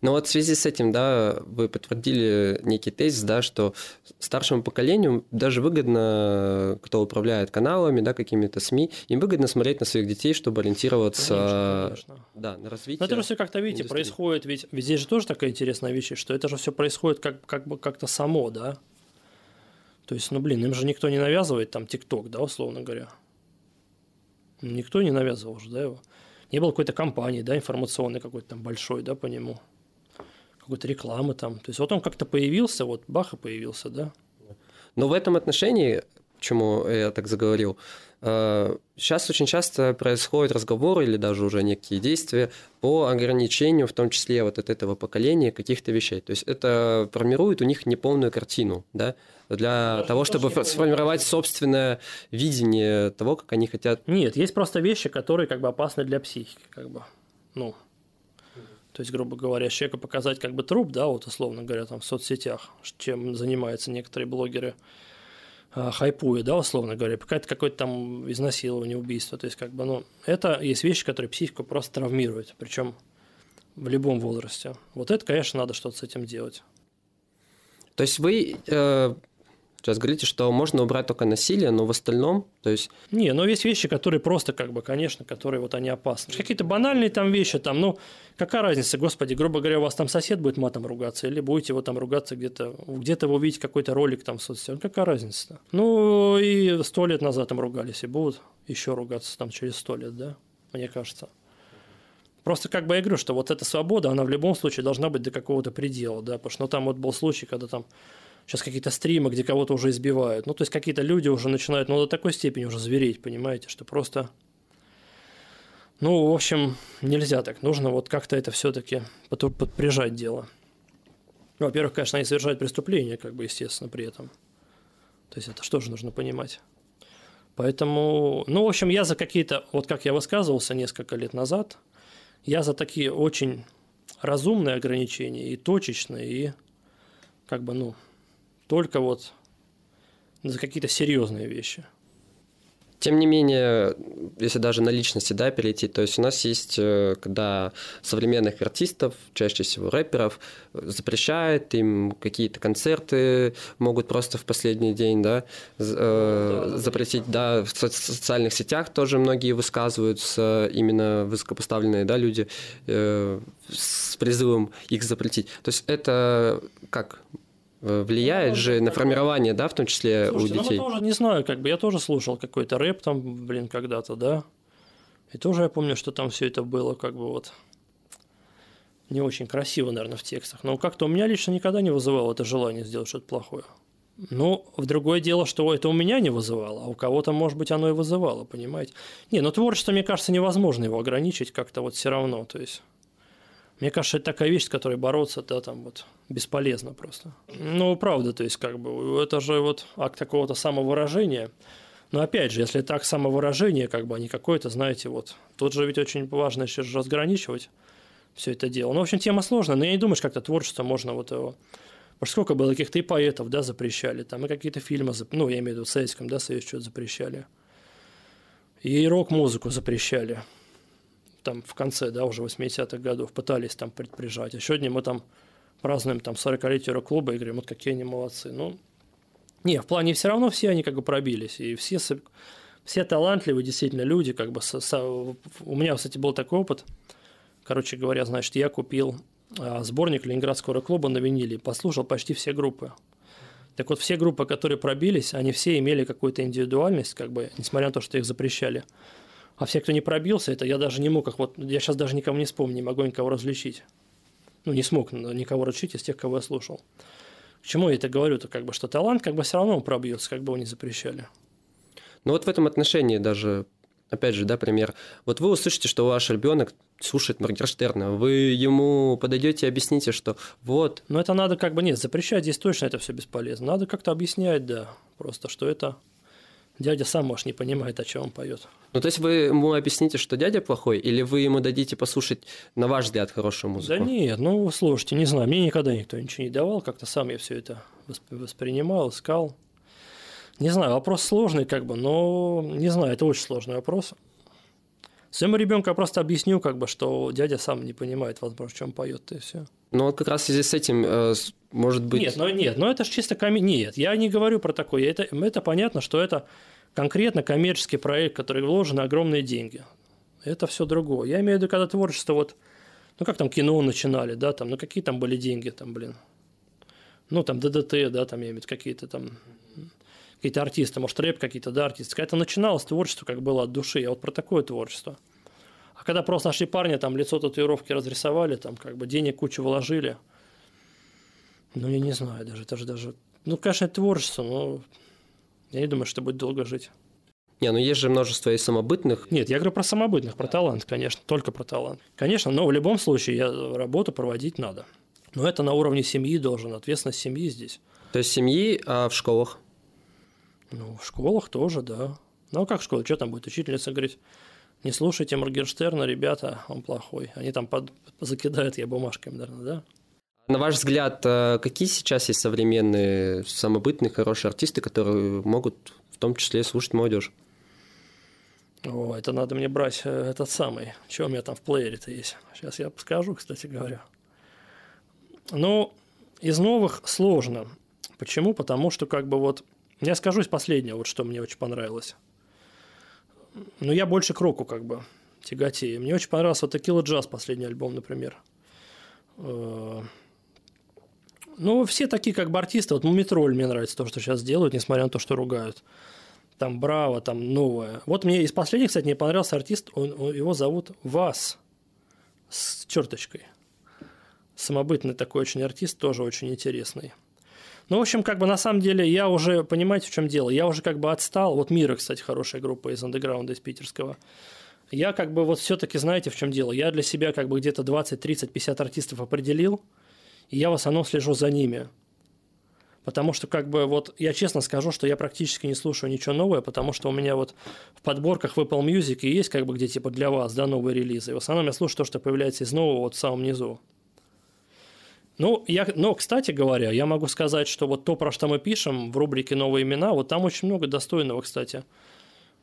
Но вот в связи с этим, да, вы подтвердили некий тезис, да, что старшему поколению даже выгодно, кто управляет каналами, да, какими-то СМИ, им выгодно смотреть на своих детей, чтобы ориентироваться Конечно, конечно. Да, на развитие. Но это же все как-то, видите, индустрии. происходит, ведь, ведь здесь же тоже такая интересная вещь, что это же все происходит как, как бы как-то само, да? То есть, ну, блин, им же никто не навязывает там ТикТок, да, условно говоря. Никто не навязывал же, да, его. Не было какой-то компании, да, информационной какой-то там большой, да, по нему. Какой-то рекламы там. То есть, вот он как-то появился, вот бах и появился, да. Но в этом отношении, почему я так заговорил, э, сейчас очень часто происходят разговоры или даже уже некие действия по ограничению, в том числе вот от этого поколения, каких-то вещей. То есть это формирует у них неполную картину, да, для Даже того, то, чтобы сформировать собственное видение того, как они хотят. Нет, есть просто вещи, которые как бы опасны для психики, как бы, ну, то есть, грубо говоря, человеку показать как бы труп, да, вот условно говоря, там в соцсетях, чем занимаются некоторые блогеры, а, хайпуя, да, условно говоря, какое-то какое-то там изнасилование, убийство, то есть, как бы, ну, это есть вещи, которые психику просто травмируют, причем в любом возрасте. Вот это, конечно, надо что-то с этим делать. То есть вы э, сейчас говорите, что можно убрать только насилие, но в остальном, то есть Не, но есть вещи, которые просто, как бы, конечно, которые вот они опасны. Какие-то банальные там вещи, там, ну, какая разница, господи, грубо говоря, у вас там сосед будет матом ругаться, или будете его там ругаться где-то, где-то вы увидите какой-то ролик там в соцсетях, какая разница-то? Ну, и сто лет назад там ругались, и будут еще ругаться там через сто лет, да, мне кажется. Просто как бы я говорю, что вот эта свобода, она в любом случае должна быть до какого-то предела, да, потому что ну, там вот был случай, когда там сейчас какие-то стримы, где кого-то уже избивают. Ну, то есть какие-то люди уже начинают, ну, до такой степени уже звереть, понимаете, что просто... Ну, в общем, нельзя так. Нужно вот как-то это все-таки подприжать дело. Ну, во-первых, конечно, они совершают преступление, как бы, естественно, при этом. То есть это что же нужно понимать? Поэтому, ну, в общем, я за какие-то, вот как я высказывался несколько лет назад, я за такие очень разумные ограничения и точечные, и как бы, ну, только вот за какие-то серьезные вещи. Тем не менее, если даже на личности да, перейти, то есть у нас есть, э, когда современных артистов, чаще всего рэперов, запрещают им какие-то концерты, могут просто в последний день да, э, запретить, да, в со- социальных сетях тоже многие высказываются, именно высокопоставленные да, люди, э, с призывом их запретить. То есть это как э, влияет же на формирование, да, в том числе Слушайте, у ну детей. мы тоже, не знаю, как бы я тоже слушал какой-то рэп там, блин, когда-то, да. И тоже я помню, что там все это было как бы вот не очень красиво, наверное, в текстах. Но как-то у меня лично никогда не вызывало это желание сделать что-то плохое. Ну, в другое дело, что это у меня не вызывало, а у кого-то, может быть, оно и вызывало, понимаете? Не, ну творчество, мне кажется, невозможно его ограничить как-то вот все равно, то есть... Мне кажется, это такая вещь, с которой бороться, да, там вот бесполезно просто. Ну, правда, то есть, как бы, это же вот акт какого-то самовыражения. Но опять же, если это акт самовыражения, как бы, а не какое-то, знаете, вот, тут же ведь очень важно еще разграничивать все это дело. Ну, в общем, тема сложная, но я не думаю, как-то творчество можно вот его... Потому сколько было каких-то и поэтов, да, запрещали, там, и какие-то фильмы, зап- ну, я имею в виду в Советском, да, Союзе что-то запрещали. И рок-музыку запрещали там в конце, да, уже 80-х годов пытались там предприжать. А сегодня мы там празднуем там 40-летие рок-клуба и говорим, вот какие они молодцы. Ну, не, в плане все равно все они как бы пробились. И все, все талантливые действительно люди, как бы со- со- у меня, кстати, был такой опыт. Короче говоря, значит, я купил а, сборник Ленинградского рок-клуба на виниле, послушал почти все группы. Так вот, все группы, которые пробились, они все имели какую-то индивидуальность, как бы, несмотря на то, что их запрещали. А все, кто не пробился, это я даже не мог их, вот, я сейчас даже никого не вспомню, не могу никого различить. Ну, не смог никого различить из тех, кого я слушал. К чему я это говорю-то, как бы, что талант, как бы, все равно пробьется, как бы его не запрещали. Ну вот в этом отношении даже, опять же, да, пример. Вот вы услышите, что ваш ребенок слушает Моргенштерна, вы ему подойдете и объясните, что вот, Но это надо как бы, нет, запрещать здесь точно это все бесполезно. Надо как-то объяснять, да, просто, что это дядя сам, может, не понимает, о чем он поет. ну то есть вы ему объясните, что дядя плохой, или вы ему дадите послушать, на ваш взгляд, хорошую музыку? Да нет, ну, слушайте, не знаю, мне никогда никто ничего не давал, как-то сам я все это восп- воспринимал, искал. Не знаю, вопрос сложный, как бы, но не знаю, это очень сложный вопрос. Своему ребенку я просто объясню, как бы, что дядя сам не понимает, возможно, в чем поет, и все. Ну вот как раз в связи с этим, э, может быть... Нет, ну нет, но это же чисто коми... Нет, я не говорю про такое. Это, это понятно, что это конкретно коммерческий проект, который вложены огромные деньги. Это все другое. Я имею в виду, когда творчество вот... Ну, как там кино начинали, да, там, ну, какие там были деньги, там, блин. Ну, там, ДДТ, да, там, я имею в виду, какие-то там какие-то артисты, может, рэп какие-то, да, артисты. Это начиналось творчество, как было от души. Я вот про такое творчество. А когда просто нашли парня, там лицо татуировки разрисовали, там как бы денег кучу вложили, ну, я не знаю даже, это же даже... Ну, конечно, это творчество, но я не думаю, что будет долго жить. Не, ну есть же множество и самобытных. Нет, я говорю про самобытных, про талант, конечно, только про талант. Конечно, но в любом случае я работу проводить надо. Но это на уровне семьи должен, ответственность семьи здесь. То есть семьи, а в школах? Ну, в школах тоже, да. Ну, а как в школе? Что там будет учительница говорить? Не слушайте Моргенштерна, ребята, он плохой. Они там под... закидают я бумажками, наверное, да? На ваш взгляд, э, какие сейчас есть современные, самобытные, хорошие артисты, которые могут в том числе слушать молодежь? О, это надо мне брать э, этот самый. Что у меня там в плеере-то есть? Сейчас я скажу, кстати говоря. Ну, из новых сложно. Почему? Потому что как бы вот... Я скажу из последнего, вот что мне очень понравилось. Ну, я больше к року как бы тяготею. Мне очень понравился вот Tequila Jazz, последний альбом, например. Э, ну, все такие как бы артисты. Вот Мумитроль мне нравится то, что сейчас делают, несмотря на то, что ругают. Там Браво, там новое. Вот мне из последних, кстати, мне понравился артист, он, он, его зовут Вас с черточкой. Самобытный такой очень артист, тоже очень интересный. Ну, в общем, как бы на самом деле я уже, понимаете, в чем дело, я уже как бы отстал. Вот Мира, кстати, хорошая группа из андеграунда, из питерского. Я как бы вот все-таки, знаете, в чем дело? Я для себя как бы где-то 20, 30, 50 артистов определил, и я в основном слежу за ними. Потому что, как бы, вот я честно скажу, что я практически не слушаю ничего новое, потому что у меня вот в подборках в Apple Music и есть, как бы, где типа для вас, да, новые релизы. И в основном я слушаю то, что появляется из нового вот в самом низу. Ну, я, но, кстати говоря, я могу сказать, что вот то, про что мы пишем в рубрике «Новые имена», вот там очень много достойного, кстати.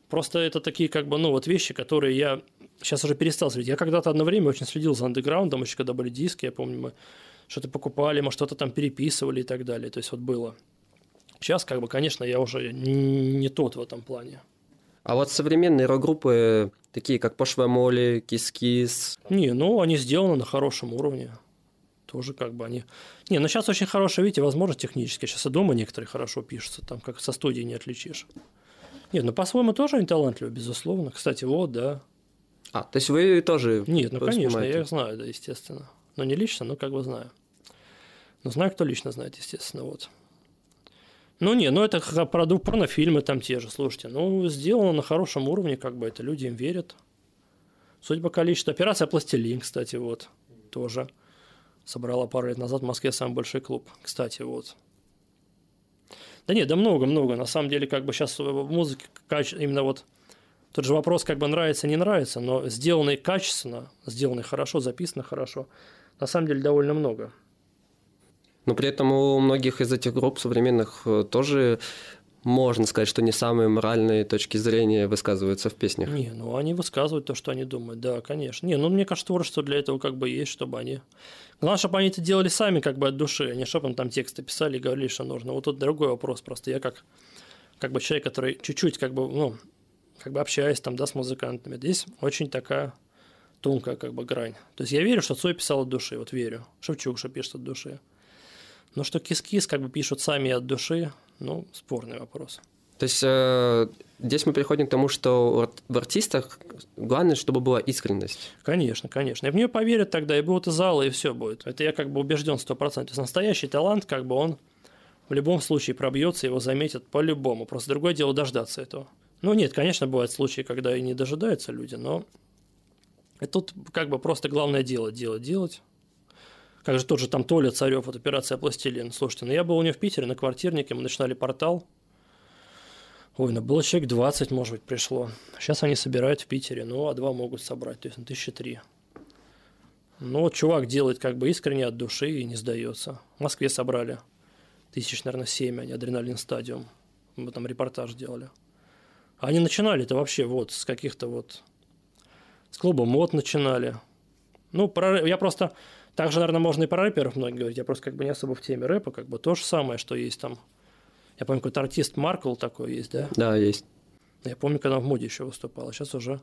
Просто это такие, как бы, ну, вот вещи, которые я сейчас уже перестал следить. Я когда-то одно время очень следил за андеграундом, еще когда были диски, я помню, мы что-то покупали, мы что-то там переписывали и так далее. То есть, вот было. Сейчас, как бы, конечно, я уже не тот в этом плане. А вот современные рок-группы, такие как Пошлая Молли, Кис-Кис... Не, ну, они сделаны на хорошем уровне тоже как бы они... Не, ну сейчас очень хорошая, видите, возможность технически. Сейчас и дома некоторые хорошо пишутся, там как со студии не отличишь. Нет, ну по-своему тоже они талантливы, безусловно. Кстати, вот, да. А, то есть вы тоже Нет, ну конечно, я их знаю, да, естественно. Но не лично, но как бы знаю. Но знаю, кто лично знает, естественно, вот. Ну, не, ну это про порнофильмы там те же, слушайте. Ну, сделано на хорошем уровне, как бы это люди им верят. Судя по количеству. Операция «Пластилин», кстати, вот, тоже собрала пару лет назад в Москве самый большой клуб. Кстати, вот. Да нет, да много-много. На самом деле, как бы сейчас в музыке именно вот тот же вопрос, как бы нравится, не нравится, но сделанный качественно, сделанный хорошо, записано хорошо, на самом деле довольно много. Но при этом у многих из этих групп современных э, тоже можно сказать, что не самые моральные точки зрения высказываются в песнях. Не, ну они высказывают то, что они думают, да, конечно. Не, ну мне кажется, творчество для этого как бы есть, чтобы они... Главное, чтобы они это делали сами как бы от души, а не чтобы им там тексты писали и говорили, что нужно. Вот тут другой вопрос просто. Я как, как бы человек, который чуть-чуть как бы, ну, как бы общаюсь там, да, с музыкантами. Здесь очень такая тонкая как бы грань. То есть я верю, что Цой писал от души, вот верю. Шевчук, что пишет от души. Но что кис-кис как бы пишут сами от души, ну, спорный вопрос. То есть э, здесь мы приходим к тому, что в артистах главное, чтобы была искренность. Конечно, конечно. И в нее поверят тогда, и будут и залы, и все будет. Это я как бы убежден сто процентов. То есть настоящий талант, как бы он в любом случае пробьется, его заметят по-любому. Просто другое дело дождаться этого. Ну нет, конечно, бывают случаи, когда и не дожидаются люди, но тут как бы просто главное дело, делать, делать. Как же тот же там Толя Царев, вот операция «Пластилин». Слушайте, ну я был у него в Питере на квартирнике, мы начинали портал. Ой, ну было человек 20, может быть, пришло. Сейчас они собирают в Питере, ну, а два могут собрать, то есть на тысячи три. Ну, вот чувак делает как бы искренне от души и не сдается. В Москве собрали тысяч, наверное, семь, они адреналин стадиум. Мы там репортаж делали. А они начинали это вообще вот с каких-то вот... С клуба мод начинали. Ну, про, я просто... Также, наверное, можно и про рэперов многие говорить. Я просто как бы не особо в теме рэпа. Как бы то же самое, что есть там... Я помню, какой-то артист Маркл такой есть, да? Да, есть. Я помню, когда он в моде еще выступал. А сейчас уже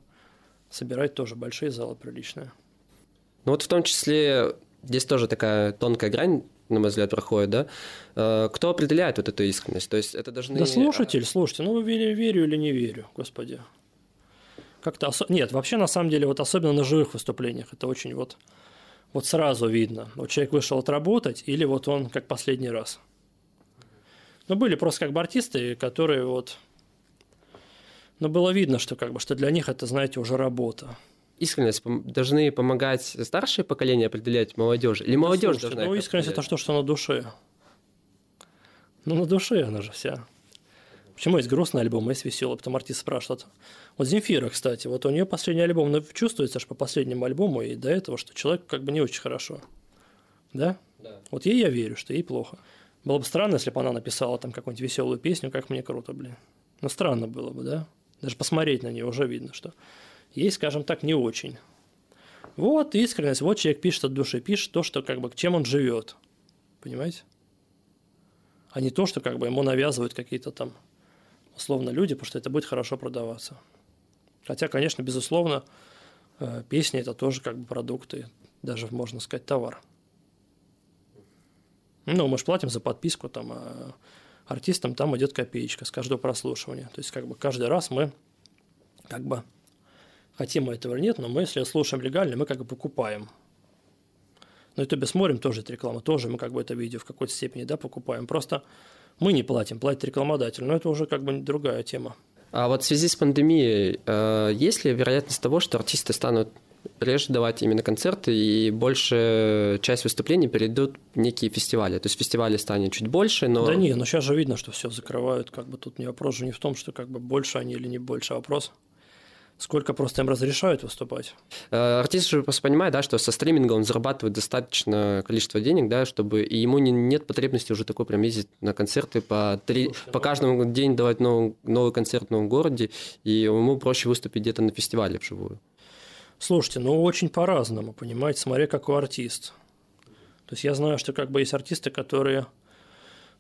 собирать тоже большие залы приличные. Ну вот в том числе здесь тоже такая тонкая грань, на мой взгляд, проходит, да? Э, кто определяет вот эту искренность? То есть это должны... Да слушатель, слушайте, ну верю, верю или не верю, господи. Как-то осо... Нет, вообще на самом деле, вот особенно на живых выступлениях, это очень вот, вот сразу видно. Вот человек вышел отработать, или вот он как последний раз. Ну, были просто как бы артисты, которые вот... Ну, было видно, что как бы, что для них это, знаете, уже работа искренность должны помогать старшее поколение определять молодежь? Или молодежь Слушайте, должна Ну, искренность – это то, что на душе. Ну, на душе она же вся. Почему есть грустный альбом, есть веселый? Потом артист спрашивает. Вот Земфира, кстати, вот у нее последний альбом, но чувствуется аж по последнему альбому и до этого, что человек как бы не очень хорошо. Да? Да. Вот ей я верю, что ей плохо. Было бы странно, если бы она написала там какую-нибудь веселую песню, как мне круто, блин. Ну, странно было бы, да? Даже посмотреть на нее уже видно, что есть, скажем так, не очень. Вот искренность, вот человек пишет от души, пишет то, что как бы, чем он живет. Понимаете? А не то, что как бы ему навязывают какие-то там условно люди, потому что это будет хорошо продаваться. Хотя, конечно, безусловно, э, песни это тоже как бы продукты, даже можно сказать товар. Ну, мы же платим за подписку, там, а артистам там идет копеечка с каждого прослушивания. То есть, как бы каждый раз мы как бы хотим мы этого или нет, но мы, если слушаем легально, мы как бы покупаем. На ютубе смотрим, тоже это реклама, тоже мы как бы это видео в какой-то степени да, покупаем. Просто мы не платим, платит рекламодатель, но это уже как бы другая тема. А вот в связи с пандемией, э, есть ли вероятность того, что артисты станут реже давать именно концерты и больше часть выступлений перейдут в некие фестивали. То есть фестивали станет чуть больше, но... Да не, но сейчас же видно, что все закрывают. Как бы тут не вопрос же не в том, что как бы больше они или не больше, а вопрос сколько просто им разрешают выступать. Э, артист же просто понимает, да, что со стриминга он зарабатывает достаточное количество денег, да, чтобы и ему не, нет потребности уже такой прям ездить на концерты по, три, по ну... каждому день давать новый, новый концерт в новом городе, и ему проще выступить где-то на фестивале вживую. Слушайте, ну очень по-разному, понимаете, смотря какой артист. То есть я знаю, что как бы есть артисты, которые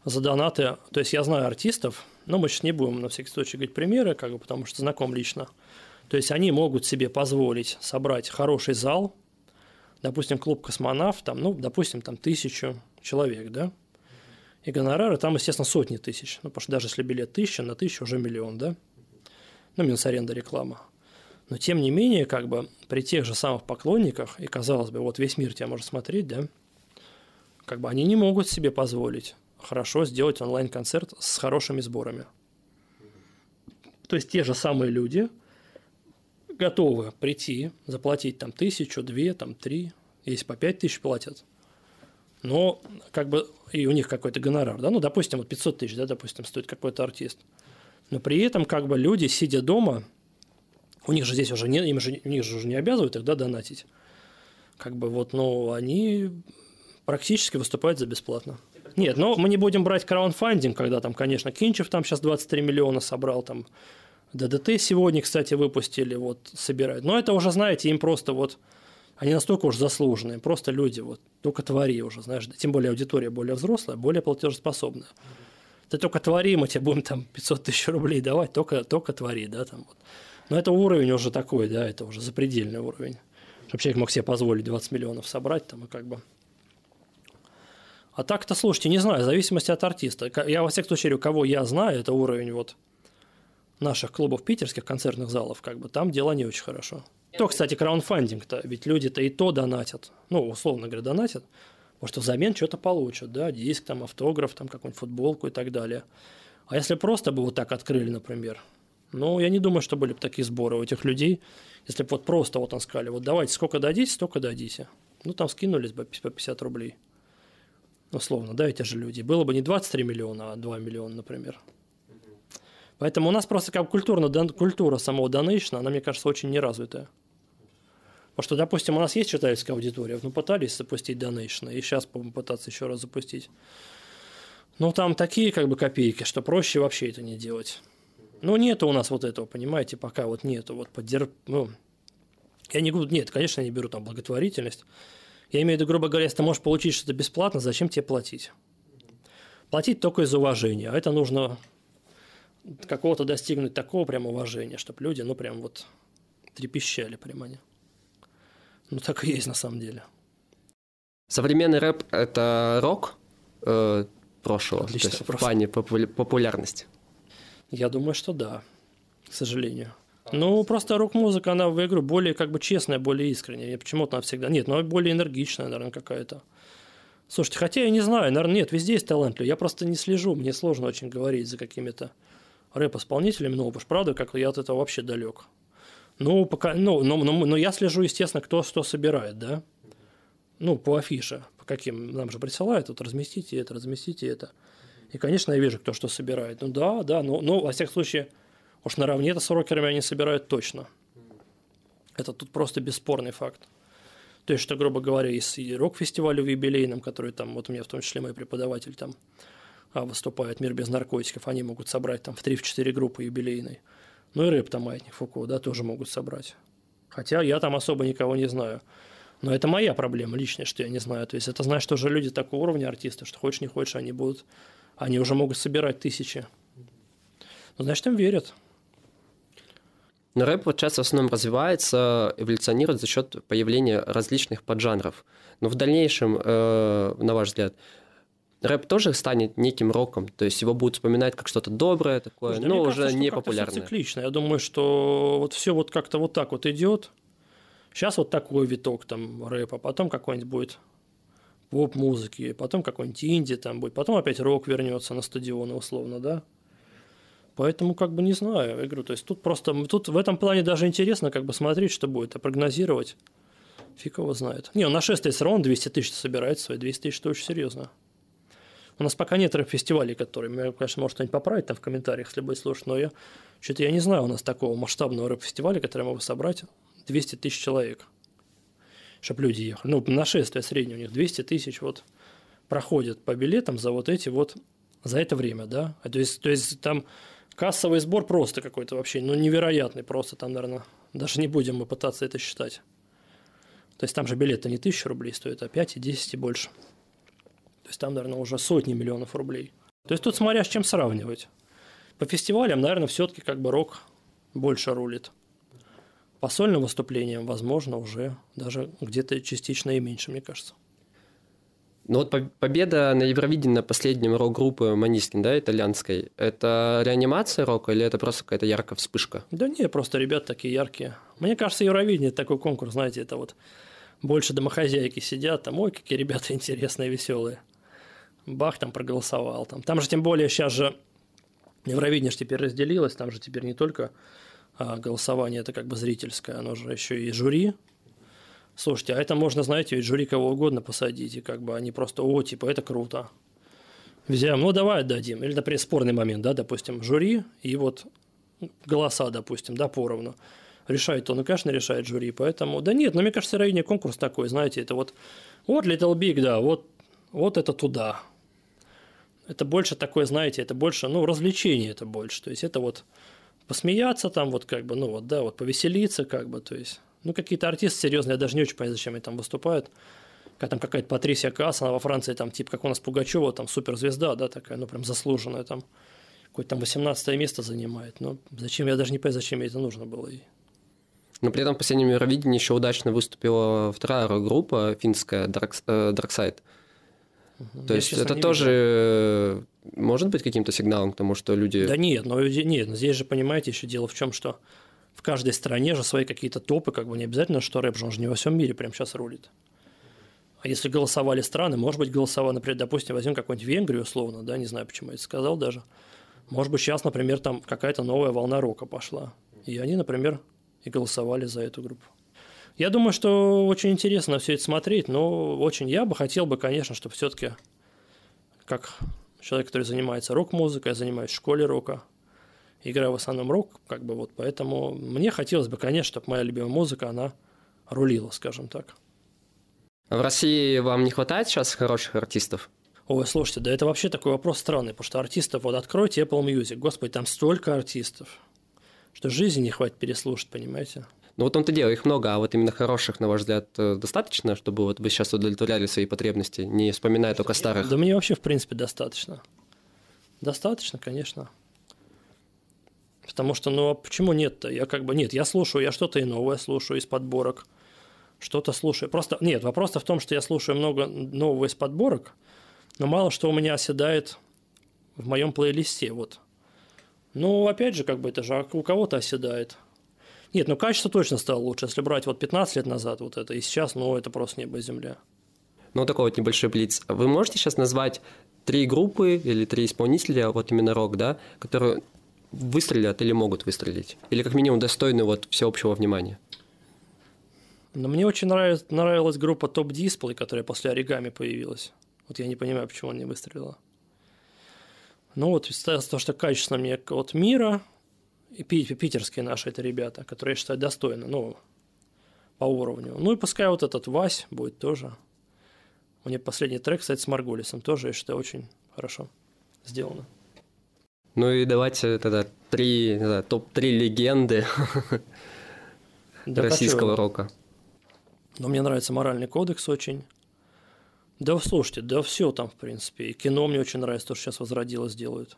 за донаты, то есть я знаю артистов, но мы сейчас не будем на всякий случай говорить примеры, как бы, потому что знаком лично. То есть они могут себе позволить собрать хороший зал, допустим, клуб «Космонавт», там, ну, допустим, там тысячу человек, да, и гонорары там, естественно, сотни тысяч. Ну, потому что даже если билет тысяча, на тысячу уже миллион, да? Ну, минус аренда реклама. Но, тем не менее, как бы при тех же самых поклонниках, и, казалось бы, вот весь мир тебя может смотреть, да, как бы они не могут себе позволить хорошо сделать онлайн-концерт с хорошими сборами. То есть те же самые люди – готовы прийти, заплатить там тысячу, две, там три, если по пять тысяч платят, но как бы и у них какой-то гонорар, да, ну, допустим, вот 500 тысяч, да, допустим, стоит какой-то артист, но при этом как бы люди, сидя дома, у них же здесь уже не, им же, у них же уже не обязывают их, да, донатить, как бы вот, ну, они практически выступают за бесплатно. Нет, но мы не будем брать краунфандинг, когда там, конечно, Кинчев там сейчас 23 миллиона собрал, там ДДТ сегодня, кстати, выпустили, вот собирают. Но это уже, знаете, им просто вот они настолько уж заслуженные, просто люди, вот, только твори уже, знаешь, тем более аудитория более взрослая, более платежеспособная. Ты только твори, мы тебе будем там 500 тысяч рублей давать, только, только твори, да, там вот. Но это уровень уже такой, да, это уже запредельный уровень. Чтобы человек мог себе позволить 20 миллионов собрать там и как бы... А так-то, слушайте, не знаю, в зависимости от артиста. Я, во всяком случае, кого я знаю, это уровень вот наших клубов питерских концертных залов, как бы там дела не очень хорошо. То, кстати, краундфандинг-то, ведь люди-то и то донатят, ну, условно говоря, донатят, может, взамен что-то получат, да, диск, там, автограф, там, какую-нибудь футболку и так далее. А если просто бы вот так открыли, например, ну, я не думаю, что были бы такие сборы у этих людей, если бы вот просто вот он сказали, вот давайте сколько дадите, столько дадите. Ну, там скинулись бы по 50 рублей. Условно, да, эти же люди. Было бы не 23 миллиона, а 2 миллиона, например. Поэтому у нас просто как культурно, культура самого донейшна, она, мне кажется, очень неразвитая. Потому что, допустим, у нас есть читательская аудитория, ну, пытались запустить донейшн, и сейчас будем пытаться еще раз запустить. Ну, там такие как бы копейки, что проще вообще это не делать. Ну, нету у нас вот этого, понимаете, пока вот нету. Вот поддерж... ну, Я не говорю, нет, конечно, я не беру там благотворительность. Я имею в виду, грубо говоря, если ты можешь получить что-то бесплатно, зачем тебе платить? Платить только из уважения, а это нужно какого-то достигнуть такого прям уважения, чтобы люди, ну, прям вот трепещали прямо они. Ну, так и есть на самом деле. Современный рэп – это рок э, прошлого, Отличный то есть вопрос. в плане попу- популярности. Я думаю, что да, к сожалению. Ну, просто рок-музыка, она, я говорю, более как бы честная, более искренняя. Почему-то она всегда... Нет, но более энергичная, наверное, какая-то. Слушайте, хотя я не знаю, наверное, нет, везде есть талантливые. Я просто не слежу, мне сложно очень говорить за какими-то рэп-исполнителями, ну, уж правда, как я от этого вообще далек. Ну, пока, ну, но, но, но я слежу, естественно, кто что собирает, да? Ну, по афише, по каким нам же присылают, вот разместите это, разместите это. И, конечно, я вижу, кто что собирает. Ну да, да, но, но во всяком случае, уж наравне это с рокерами они собирают точно. Это тут просто бесспорный факт. То есть, что, грубо говоря, из и рок-фестиваля в юбилейном, который там, вот у меня в том числе мой преподаватель там выступает «Мир без наркотиков», они могут собрать там в 3-4 группы юбилейной. Ну и рэп там «Маятник Фуко», да, тоже могут собрать. Хотя я там особо никого не знаю. Но это моя проблема личная, что я не знаю. То есть это знаешь, что же люди такого уровня артисты, что хочешь не хочешь, они будут, они уже могут собирать тысячи. Ну, значит, им верят. Но рэп вот сейчас в основном развивается, эволюционирует за счет появления различных поджанров. Но в дальнейшем, э, на ваш взгляд, рэп тоже станет неким роком, то есть его будут вспоминать как что-то доброе такое, Слушай, да но уже кажется, не популярное. циклично. Я думаю, что вот все вот как-то вот так вот идет. Сейчас вот такой виток там рэпа, потом какой-нибудь будет поп-музыки, потом какой-нибудь инди там будет, потом опять рок вернется на стадионы условно, да? Поэтому как бы не знаю, я говорю, то есть тут просто, тут в этом плане даже интересно как бы смотреть, что будет, а прогнозировать фиг его знает. Не, нашествие все равно 200 тысяч собирает свои, 200 тысяч – это очень серьезно. У нас пока нет рэп-фестивалей, которые, конечно, может кто-нибудь поправить там в комментариях, если будет слушать, но я что-то я не знаю у нас такого масштабного рэп-фестиваля, который могу собрать 200 тысяч человек, чтобы люди ехали. Ну, нашествие среднее у них 200 тысяч вот проходят по билетам за вот эти вот, за это время, да. А То есть, то есть там кассовый сбор просто какой-то вообще, ну, невероятный просто там, наверное, даже не будем мы пытаться это считать. То есть там же билеты не тысяча рублей стоят, а 5 и 10 и больше. То есть там, наверное, уже сотни миллионов рублей. То есть тут смотря с чем сравнивать. По фестивалям, наверное, все-таки как бы рок больше рулит. По сольным выступлениям, возможно, уже даже где-то частично и меньше, мне кажется. Ну вот по- победа на Евровидении на последнем рок-группы Манискин, да, итальянской, это реанимация рока или это просто какая-то яркая вспышка? Да не, просто ребят такие яркие. Мне кажется, Евровидение – это такой конкурс, знаете, это вот больше домохозяйки сидят, там, ой, какие ребята интересные, веселые. Бах, там проголосовал. Там, там же тем более сейчас же Евровидение же теперь разделилось, там же теперь не только а, голосование, это как бы зрительское, оно же еще и жюри. Слушайте, а это можно, знаете, ведь жюри кого угодно посадить, и как бы они просто, о, типа, это круто. Взяем, ну давай отдадим. Или, например, спорный момент, да, допустим, жюри и вот голоса, допустим, да, поровну. Решает он, ну, конечно, решает жюри, поэтому... Да нет, ну, мне кажется, ранее конкурс такой, знаете, это вот, вот Little Big, да, вот, вот это туда. Это больше такое, знаете, это больше, ну, развлечение это больше, то есть это вот посмеяться там, вот как бы, ну, вот, да, вот повеселиться, как бы, то есть, ну, какие-то артисты серьезные, я даже не очень понимаю, зачем они там выступают, как там какая-то Патрисия Касс, она во Франции, там, типа, как у нас Пугачева, там, суперзвезда, да, такая, ну, прям заслуженная, там, какое-то там 18 место занимает, ну, зачем, я даже не понимаю, зачем ей это нужно было, и Но при этом в последнем Евровидении еще удачно выступила вторая рок-группа финская Dark, э, Dark Side. То Я, есть это тоже э, может быть каким-то сигналом к тому, что люди... Да нет, но нет, но здесь же, понимаете, еще дело в чем, что в каждой стране же свои какие-то топы, как бы не обязательно, что рэп же, он же не во всем мире прямо сейчас рулит. А если голосовали страны, может быть, голосовали, например, допустим, возьмем какую-нибудь Венгрию условно, да, не знаю, почему я это сказал даже. Может быть, сейчас, например, там какая-то новая волна рока пошла. И они, например, и голосовали за эту группу. Я думаю, что очень интересно все это смотреть, но очень я бы хотел бы, конечно, чтобы все-таки как человек, который занимается рок-музыкой, я занимаюсь в школе рока, играю в основном рок, как бы вот, поэтому мне хотелось бы, конечно, чтобы моя любимая музыка, она рулила, скажем так. А В России вам не хватает сейчас хороших артистов? Ой, слушайте, да это вообще такой вопрос странный, потому что артистов, вот откройте Apple Music, господи, там столько артистов, что жизни не хватит переслушать, понимаете? Ну вот он-то дело, их много, а вот именно хороших, на ваш взгляд, э, достаточно, чтобы вот вы сейчас удовлетворяли свои потребности, не вспоминая только старых? Да мне вообще, в принципе, достаточно. Достаточно, конечно. Потому что, ну, а почему нет-то? Я как бы, нет, я слушаю, я что-то и новое слушаю из подборок, что-то слушаю. Просто, нет, вопрос в том, что я слушаю много нового из подборок, но мало что у меня оседает в моем плейлисте, вот. Ну, опять же, как бы это же у кого-то оседает. Нет, ну качество точно стало лучше. Если брать вот 15 лет назад вот это, и сейчас, ну, это просто небо и земля. Ну, такой вот небольшой плиц. Вы можете сейчас назвать три группы или три исполнителя, вот именно рок, да, которые выстрелят или могут выстрелить? Или как минимум достойны вот всеобщего внимания? Но мне очень нравилась, нравилась группа Top Display, которая после оригами появилась. Вот я не понимаю, почему она не выстрелила. Ну вот, то, что качественно мне от мира, питерские наши это ребята, которые я считаю достойны, ну, по уровню. Ну и пускай вот этот Вась будет тоже. У меня последний трек, кстати, с Марголисом тоже, я считаю, очень хорошо сделано. Ну и давайте тогда три, да, топ-3 легенды да, российского рока. Ну, мне нравится «Моральный кодекс» очень. Да, слушайте, да все там, в принципе. И кино мне очень нравится, то, что сейчас возродилось, делают.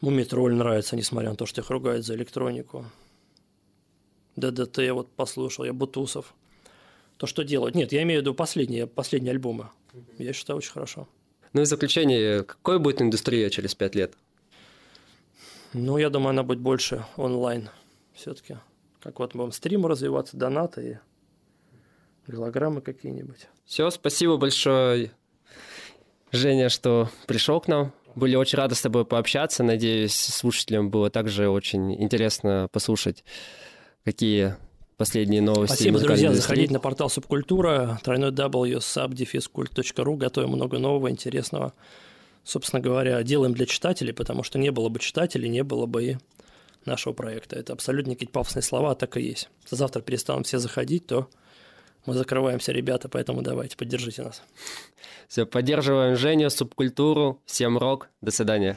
Мумитроль нравится, несмотря на то, что их ругают за электронику. ДДТ вот послушал, я Бутусов. То, что делают. Нет, я имею в виду последние, последние альбомы. Я считаю, очень хорошо. Ну и в заключение, какой будет индустрия через пять лет? Ну, я думаю, она будет больше онлайн все-таки. Как вот будем стримы развиваться, донаты и голограммы какие-нибудь. Все, спасибо большое, Женя, что пришел к нам. Были очень рады с тобой пообщаться. Надеюсь, слушателям было также очень интересно послушать, какие последние новости. Спасибо, друзья. Заходите на портал Субкультура, тройной w subdefiscult.ru. Готовим много нового, интересного. Собственно говоря, делаем для читателей, потому что не было бы читателей, не было бы и нашего проекта. Это абсолютно какие-то пафосные слова, а так и есть. Завтра перестанут все заходить, то мы закрываемся, ребята, поэтому давайте, поддержите нас. Все, поддерживаем Женю, субкультуру. Всем рок. До свидания.